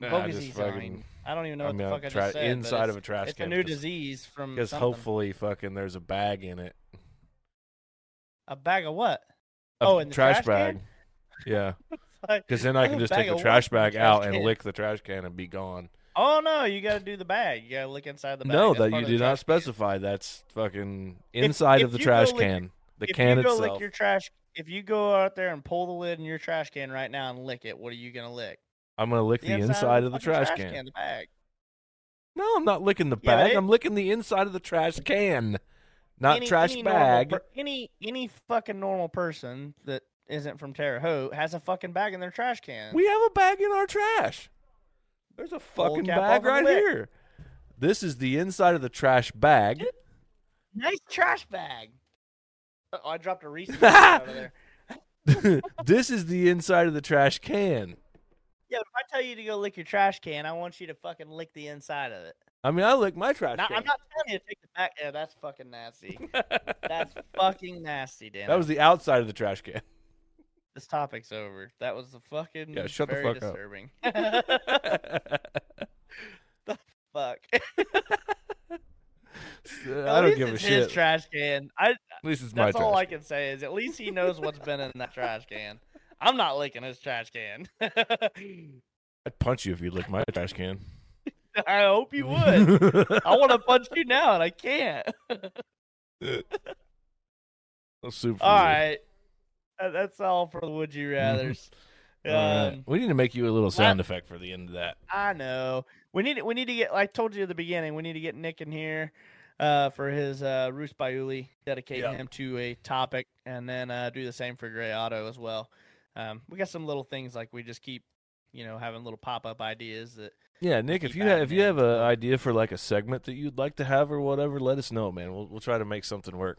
Nah, bogus fucking- I don't even know I what mean, the fuck I tra- just said. inside of a trash it's can. a new because- disease from Because hopefully, fucking, there's a bag in it. a bag of what? A Oh, in the trash, trash bag. can? Yeah, Like, because then I can just take the trash what in the bag trash out and lick the trash can and be gone. oh no, you got to do the bag. You got to lick inside the bag. No, That's that you did not trash can. specify. That's fucking inside if of the trash can. The if can you go itself. lick your trash, if you go out there and pull the lid in your trash can right now and lick it, what are you gonna lick? I'm gonna lick the, inside of the fucking trash can. the bag. No, I'm not licking the Yeah, bag. it- I'm licking the inside of the trash can, not any, trash any bag. per- any any fucking normal person that isn't from Terre Haute has a fucking bag in their trash can. We have a bag in our trash. There's a fucking bag right lick. here. This is the inside of the trash bag. nice trash bag. Oh, I dropped a Reese's of there. this is the inside of the trash can. Yeah, but if I tell you to go lick your trash can, I want you to fucking lick the inside of it. I mean, I lick my trash Now, can. I'm not telling you to take the back. Yeah, that's fucking nasty. That's fucking nasty, Dan. that was the outside of the trash can. this topic's over. That was the fucking Yeah, shut the fuck up. disturbing. Fuck. I don't give a it's shit. His trash can. I. At least it's my That's all I can say is at least he knows what's been in that trash can. I'm not licking his trash can. I'd punch you if you licked my trash can. I hope you would. I want to punch you now and I can't. Sue for all right. Uh, That's all for the would you rather's. Right. Um, We need to make you a little sound effect for the end of that. I know. We need we need to get. I told you at the beginning. We need to get Nick in here uh, for his uh, Roos Bayuli, dedicating Yeah. him to a topic, and then uh, do the same for Gray Auto as well. Um, we got some little things like we just keep, you know, having little pop up ideas that Yeah, Nick, if you have if you have an idea for like a segment that you'd like to have or whatever, let us know, man. We'll we'll try to make something work.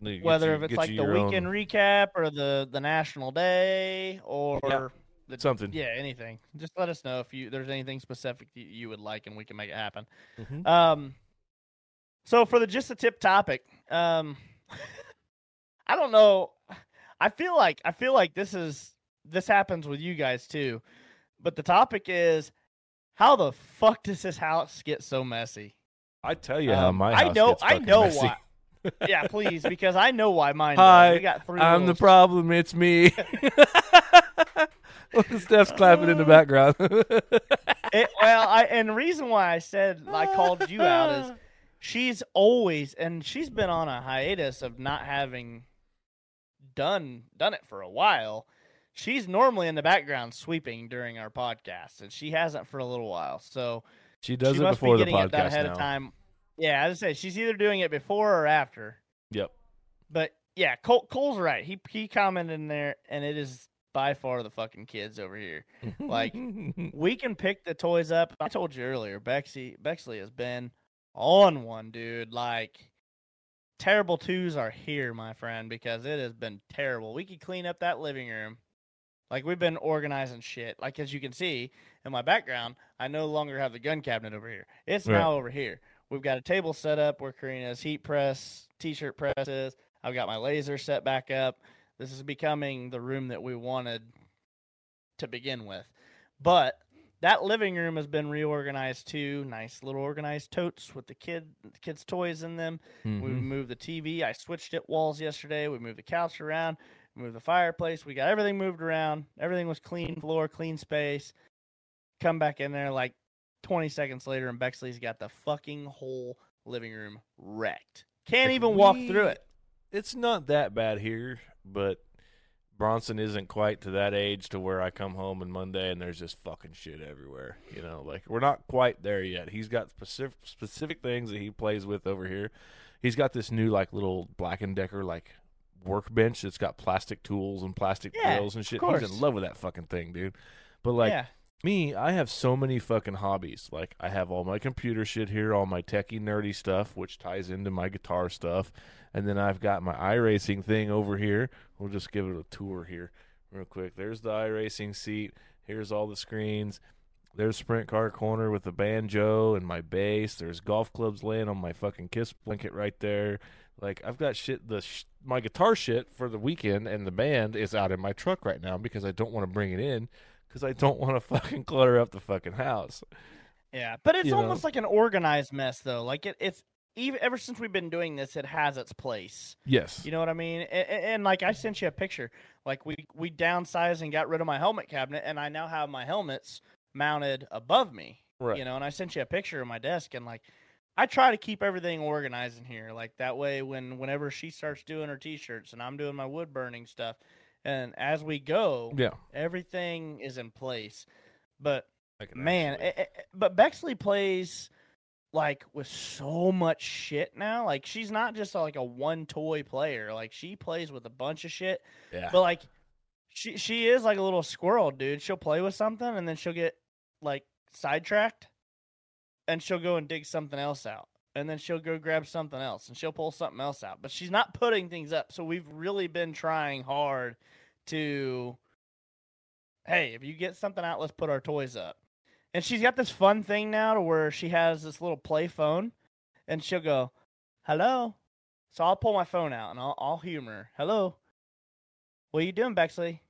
Whether you- if it's like the your own- weekend recap or the the national day or the, something. yeah, anything. Just let us know if you there's anything specific that you would like and we can make it happen. Mhm. Um, so for the just a tip topic, um, I don't know. I feel like I feel like this is this happens with you guys too, but the topic is how the fuck does this house get so messy? I tell you how Um, my I know gets I know messy. why. yeah, please, because I know why mine. Hi, we got three. I'm the problem. It's me. Look, Steph's clapping in the background. It, well, I and the reason why I said I called you out is she's always and she's been on a hiatus of not having done done it for a while. She's normally in the background sweeping during our podcast, and she hasn't for a little while. So she does she it before be the getting it done podcast ahead now. of time. Yeah, as I say, she's either doing it before or after. Yep. But yeah, Cole, Cole's right. He he commented in there, and it is by far the fucking kids over here. Like, we can pick the toys up. I told you earlier, Bexley Bexley has been on one, dude. Like terrible twos are here, my friend, because it has been terrible. We could clean up that living room. Like we've been organizing shit. Like as you can see in my background, I no longer have the gun cabinet over here. It's Right. now over here. We've got a table set up where Karina's heat press, t-shirt presses. I've got my laser set back up. This is becoming the room that we wanted to begin with. But that living room has been reorganized too. Nice little organized totes with the kid the kids' toys in them. We Mhm. moved the TV. I switched it walls yesterday. We moved the couch around. We moved the fireplace. We got everything moved around. Everything was clean floor, clean space. Come back in there like 20 seconds later, and Bexley's got the fucking whole living room wrecked. Can't even walk through it. It's not that bad here, but Bronson isn't quite to that age to where I come home on Monday and there's just fucking shit everywhere. You know, like we're not quite there yet. He's got specific specific things that he plays with over here. He's got this new like little Black and Decker like workbench that's got plastic tools and plastic Yeah, drills and shit. He's in love with that fucking thing, dude. But like yeah. Me, I have so many fucking hobbies. Like I have all my computer shit here, all my techie nerdy stuff, which ties into my guitar stuff, and then I've got my iRacing thing over here. We'll just give it a tour here, real quick. There's the iRacing seat. Here's all the screens. There's Sprint Car Corner with the banjo and my bass. There's golf clubs laying on my fucking kiss blanket right there. Like I've got shit. The sh- my guitar shit for the weekend and the band is out in my truck right now because I don't want to bring it in because I don't want to fucking clutter up the fucking house. Yeah, but it's you know. almost like an organized mess, though. Like it, it's even ever since we've been doing this, it has its place. Yes. You know what I mean? And, and like I sent you a picture. Like we we downsized and got rid of my helmet cabinet, and I now have my helmets mounted above me. right. You know, and I sent you a picture of my desk, and like I try to keep everything organized in here. Like that way, when whenever she starts doing her t-shirts and I'm doing my wood burning stuff, and as we go, yeah. everything is in place. But man, actually- eh, eh, eh, but Bexley plays like with so much shit now. Like she's not just like a one toy player. Like she plays with a bunch of shit. yeah. But like she she is like a little squirrel, dude. She'll play with something and then she'll get like sidetracked and she'll go and dig something else out. And then she'll go grab something else and she'll pull something else out. But she's not putting things up. So we've really been trying hard to hey, if you get something out, let's put our toys up. And she's got this fun thing now to where she has this little play phone and she'll go, Hello. So I'll pull my phone out and I'll, I'll humor her. Hello. What are you doing, Bexley?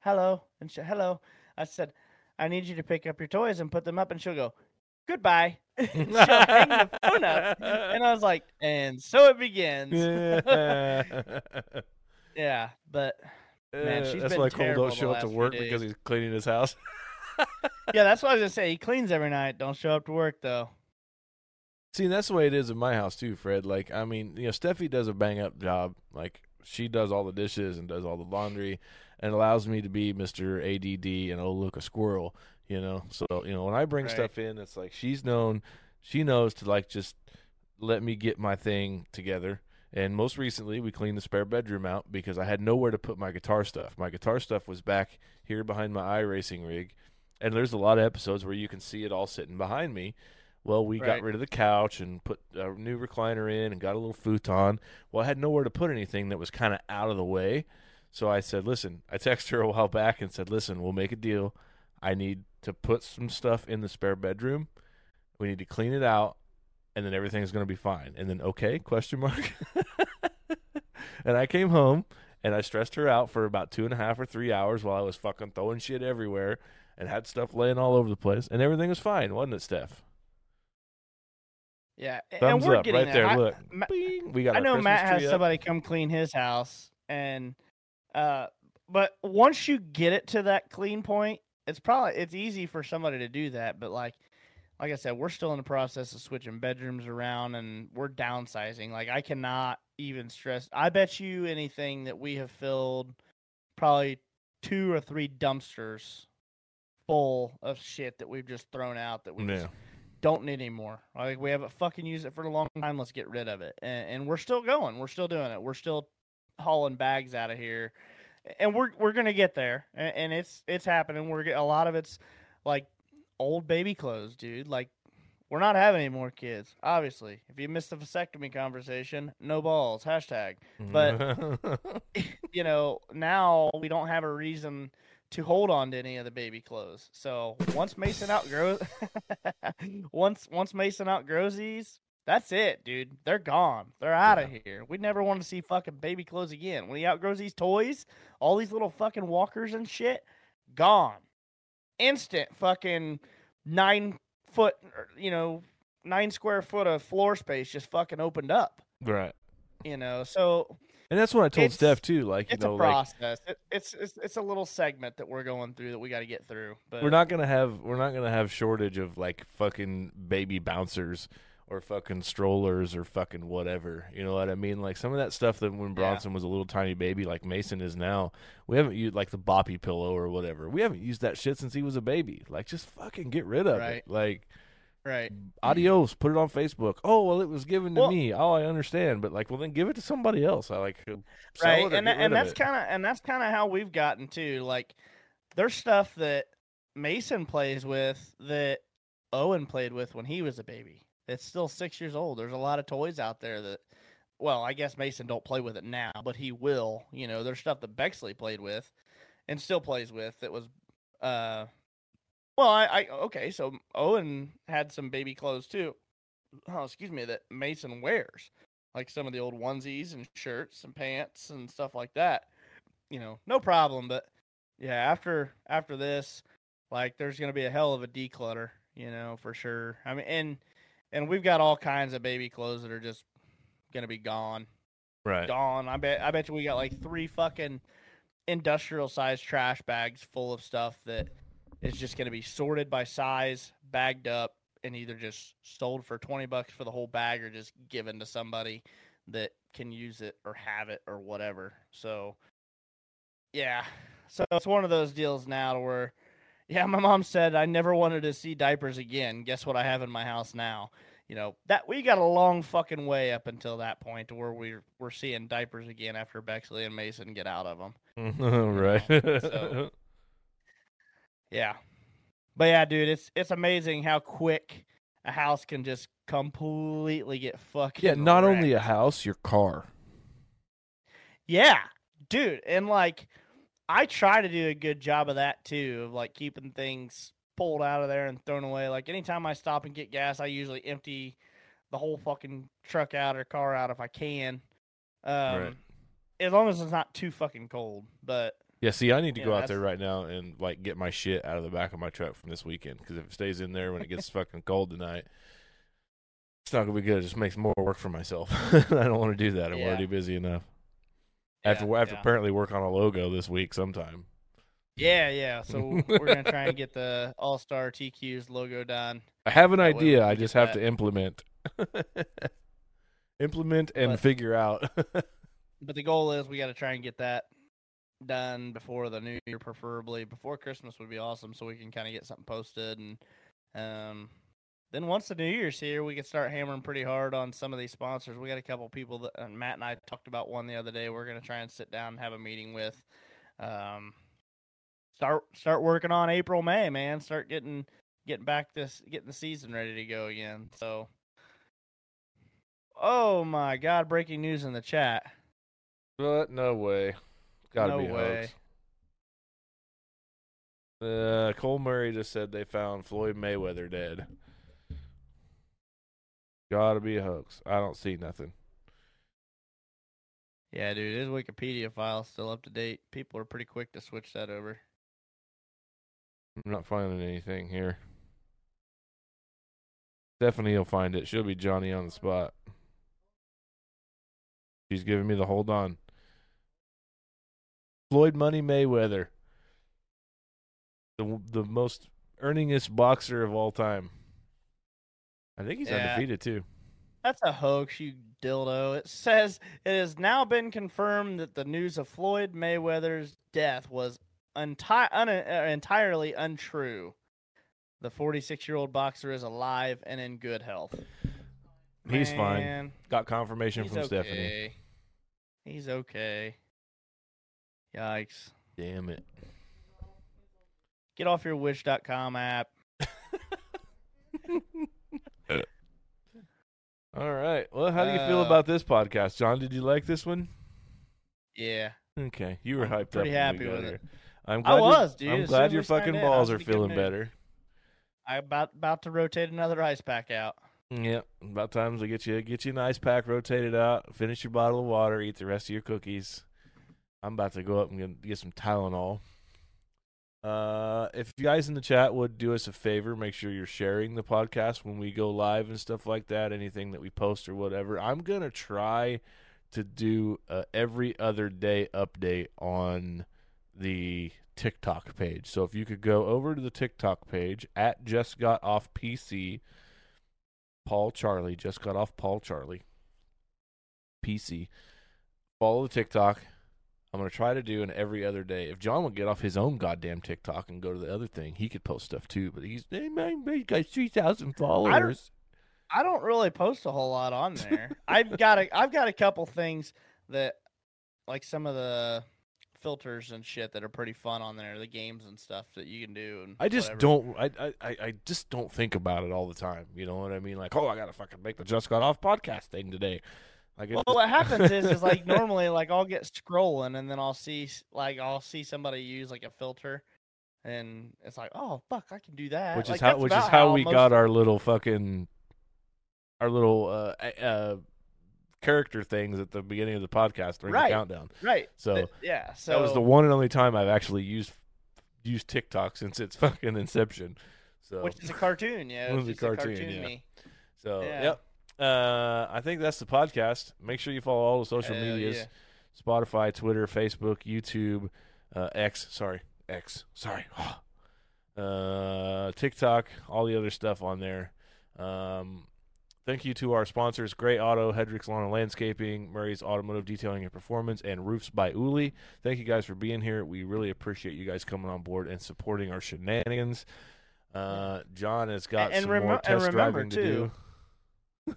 Hello. And she, hello. I said, I need you to pick up your toys and put them up. And she'll go, Goodbye. she'll hang the phone up. And I was like, And so it begins. yeah. yeah. But Man, Uh, she's that's been why Cole don't show up to work because he's cleaning his house. yeah, that's what I was going to say. He cleans every night. Don't show up to work, though. See, that's the way it is in my house too, Fred. Like, I mean, you know, Steffi does a bang up job. Like, she does all the dishes and does all the laundry, and allows me to be Mister ADD and oh look a squirrel. You know, so you know when I bring Right. stuff in, it's like she's known, she knows to like just let me get my thing together, And most recently, we cleaned the spare bedroom out because I had nowhere to put my guitar stuff. My guitar stuff was back here behind my iRacing rig, and there's a lot of episodes where you can see it all sitting behind me. Well, we got rid of the couch and put a new recliner in and got a little futon. Well, I had nowhere to put anything that was kind of out of the way. So I said, listen, I texted her a while back and said, listen, we'll make a deal. I need to put some stuff in the spare bedroom. We need to clean it out, and then everything's going to be fine. And then, okay, question mark. and I came home and I stressed her out for about two and a half or three hours while I was fucking throwing shit everywhere and had stuff laying all over the place, and everything was fine, wasn't it, Steph? Yeah, a- and we're up getting right there. I- look, Ma- we got. I know Christmas Matt has somebody come clean his house, and uh, but once you get it to that clean point, it's probably it's easy for somebody to do that. But like, like I said, we're still in the process of switching bedrooms around, and we're downsizing. Like, I cannot even stress. I bet you anything that we have filled probably two or three dumpsters full of shit that we've just thrown out that we Yeah. don't need anymore. Like we haven't fucking used it for a long time. Let's get rid of it. And, and we're still going. We're still doing it. We're still hauling bags out of here, and we're we're gonna get there. And, and it's it's happening. We're get, a lot of it's like old baby clothes, dude. Like we're not having any more kids. Obviously, if you missed the vasectomy conversation, no balls. Hashtag. But- you know, now we don't have a reason to hold on to any of the baby clothes. So once Mason outgrows, once once Mason outgrows these, that's it, dude. They're gone. They're out of here. We never want to see fucking baby clothes again. When he outgrows these toys, all these little fucking walkers and shit, gone. Instant fucking nine foot, er, you know, nine square foot of floor space just fucking opened up. right. You know, so And that's what I told Steph too. Like you it's know, a like process. It, it's, it's it's a little segment that we're going through that we got to get through. But we're not gonna have we're not gonna have shortage of like fucking baby bouncers or fucking strollers or fucking whatever. You know what I mean? Like some of that stuff that when Yeah. Bronson was a little tiny baby, like Mason is now, we haven't used like the boppy pillow or whatever. We haven't used that shit since he was a baby. Like just fucking get rid of Right. it. Like right. adios, put it on Facebook. Oh well, it was given to Well- me. Oh, I understand, but like, well then give it to somebody else. I like right and and that's kind of and that's kind of how we've gotten to like there's stuff that mason plays with that owen played with when he was a baby it's still six years old there's a lot of toys out there that well i guess mason don't play with it now but he will you know there's stuff that bexley played with and still plays with that was uh well i, I okay so owen had some baby clothes too oh excuse me that mason wears like some of the old onesies and shirts and pants and stuff like that. You know, no problem. But yeah, after after this, like there's gonna be a hell of a declutter, you know, for sure. I mean, and and we've got all kinds of baby clothes that are just gonna be gone, right. gone. I bet I bet you we got like three fucking industrial size trash bags full of stuff that is just gonna be sorted by size, bagged up, and either just sold for 20 bucks for the whole bag or just given to somebody that can use it or have it or whatever. So yeah. So it's one of those deals now to where yeah, my mom said I never wanted to see diapers again. Guess what I have in my house now? You know, that we got a long fucking way up until that point to where we're we're seeing diapers again after Bexley and Mason get out of them. right. so- Yeah. But yeah, dude, it's it's amazing how quick a house can just completely get fucking yeah, not only a house, your car. Yeah, dude, and like I try to do a good job of that too, of like keeping things pulled out of there and thrown away. Like anytime I stop and get gas, I usually empty the whole fucking truck out or car out if I can. Um Right. as long as it's not too fucking cold. But Yeah, see, I need to go out that's- there right now and like get my shit out of the back of my truck from this weekend because if it stays in there when it gets fucking cold tonight, it's not gonna be good. It just makes more work for myself. I don't want to do that. I'm Yeah. already busy enough. I have to, yeah, I have to apparently work on a logo this week sometime. Yeah, yeah. So we're gonna try and get the All Star TQ's logo done. I have an That idea. I just have that. to implement, implement and But- figure out. But the goal is we got to try and get that done before the new year, preferably before Christmas would be awesome, so we can kind of get something posted and um then once the new year's here, we can start hammering pretty hard on some of these sponsors. We got a couple people that and Matt and I talked about one the other day. We're gonna try and sit down and have a meeting with. Um, start start working on April May, man. Start getting getting back this getting the season ready to go again. So, oh my God! Breaking news in the chat. But no way. Gotta No be way. hoax. Uh, Cole Murray just said they found Floyd Mayweather dead. Gotta be a hoax. I don't see nothing. Yeah, dude, his Wikipedia file's still up to date. People are pretty quick to switch that over. I'm not finding anything here. Stephanie will find it. She'll be Johnny on the spot. She's giving me the hold on. Floyd Money Mayweather. The the most earningest boxer of all time. I think he's Yeah. undefeated too. That's a hoax, you dildo. It says it has now been confirmed that the news of Floyd Mayweather's death was un- uh, entirely untrue. The 46 year old boxer is alive and in good health. He's fine. Got confirmation He's from okay. Stephanie. He's okay. Yikes. Damn it. Get off your wish.com app. All right. Well, how do you feel Uh, about this podcast, John? Did you like this one? Yeah. Okay, you were I'm hyped pretty up. we happy with it. I'm glad your- was, dude. I'm As glad your fucking balls are in a good feeling better. I about about to rotate another ice pack out. Yep. About times we get you get you an ice pack, rotate it out, finish your bottle of water, eat the rest of your cookies. I'm about to go up and get, get some Tylenol. Uh, if you guys in the chat would do us a favor, make sure you're sharing the podcast when we go live and stuff like that. Anything that we post or whatever. I'm gonna try to do every other day update on the TikTok page. So if you could go over to the TikTok page at just got off PC, Paul Charlie just got off Paul Charlie PC. Follow the TikTok. I'm gonna try to do an every other day. If John would get off his own goddamn TikTok and go to the other thing, he could post stuff too. But he's hey man, he got three thousand followers. I don't really post a whole lot on there. I've got a I've got a couple things that like some of the filters and shit that are pretty fun on there, the games and stuff that you can do. And I just whatever. don't. I, I I I just don't think about it all the time. You know what I mean? Like, oh, I gotta fucking make the just got off podcast thing today. Like, Well, just- what happens is, is like normally, like I'll get scrolling and then I'll see, like I'll see somebody use like a filter, and it's like, oh fuck, I can do that. which Like, is how which is how we got our little fucking our little uh, uh character things at the beginning of the podcast during Right. the countdown. right. So th- yeah, so that was the one and only time I've actually used used TikTok since its fucking inception. So which is a cartoon, yeah. It was it's a cartoon, yeah. me. so yeah. yep. Uh, I think that's the podcast. Make sure you follow all the social Hell medias: yeah. Spotify, Twitter, Facebook, YouTube, uh, X. Sorry, X. Sorry. uh, TikTok, all the other stuff on there. Um, thank you to our sponsors: Great Auto, Hedrick's Lawn and Landscaping, Murray's Automotive Detailing and Performance, and Roofs by Uli. Thank you guys for being here. We really appreciate you guys coming on board and supporting our shenanigans. Uh, John has got And some remem- more and test remember, driving to do.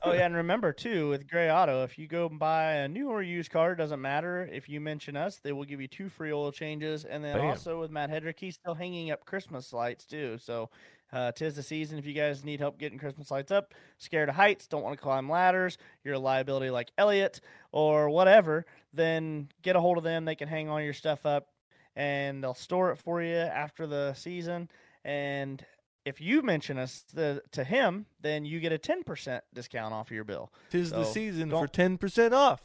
Oh yeah, and remember too with Gray Auto, if you go and buy a new or used car, it doesn't matter. If you mention us, they will give you two free oil changes, and then Bam. also with Matt Hedrick, he's still hanging up Christmas lights too. So, uh, tis the season. If you guys need help getting Christmas lights up, scared of heights, don't want to climb ladders, you're a liability like Elliot or whatever, then get a hold of them. They can hang all your stuff up, and they'll store it for you after the season. And if you mention us the, to him, then you get a 10% discount off your bill. Tis the season for ten percent off.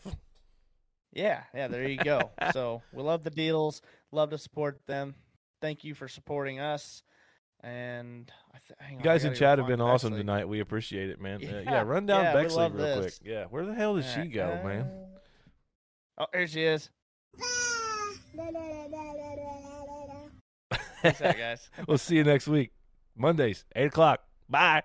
Yeah, yeah, there you go. so we love the deals, love to support them. Thank you for supporting us. And I th- hang You on, I guys in gotta chat have find been awesome tonight. We appreciate it, man. Uh, yeah, Yeah, run down yeah, Bexley love real quick. Yeah, where the hell does she go, man? Oh, here she is. Peace out, guys. we'll see you next week, Mondays, eight o'clock. Bye.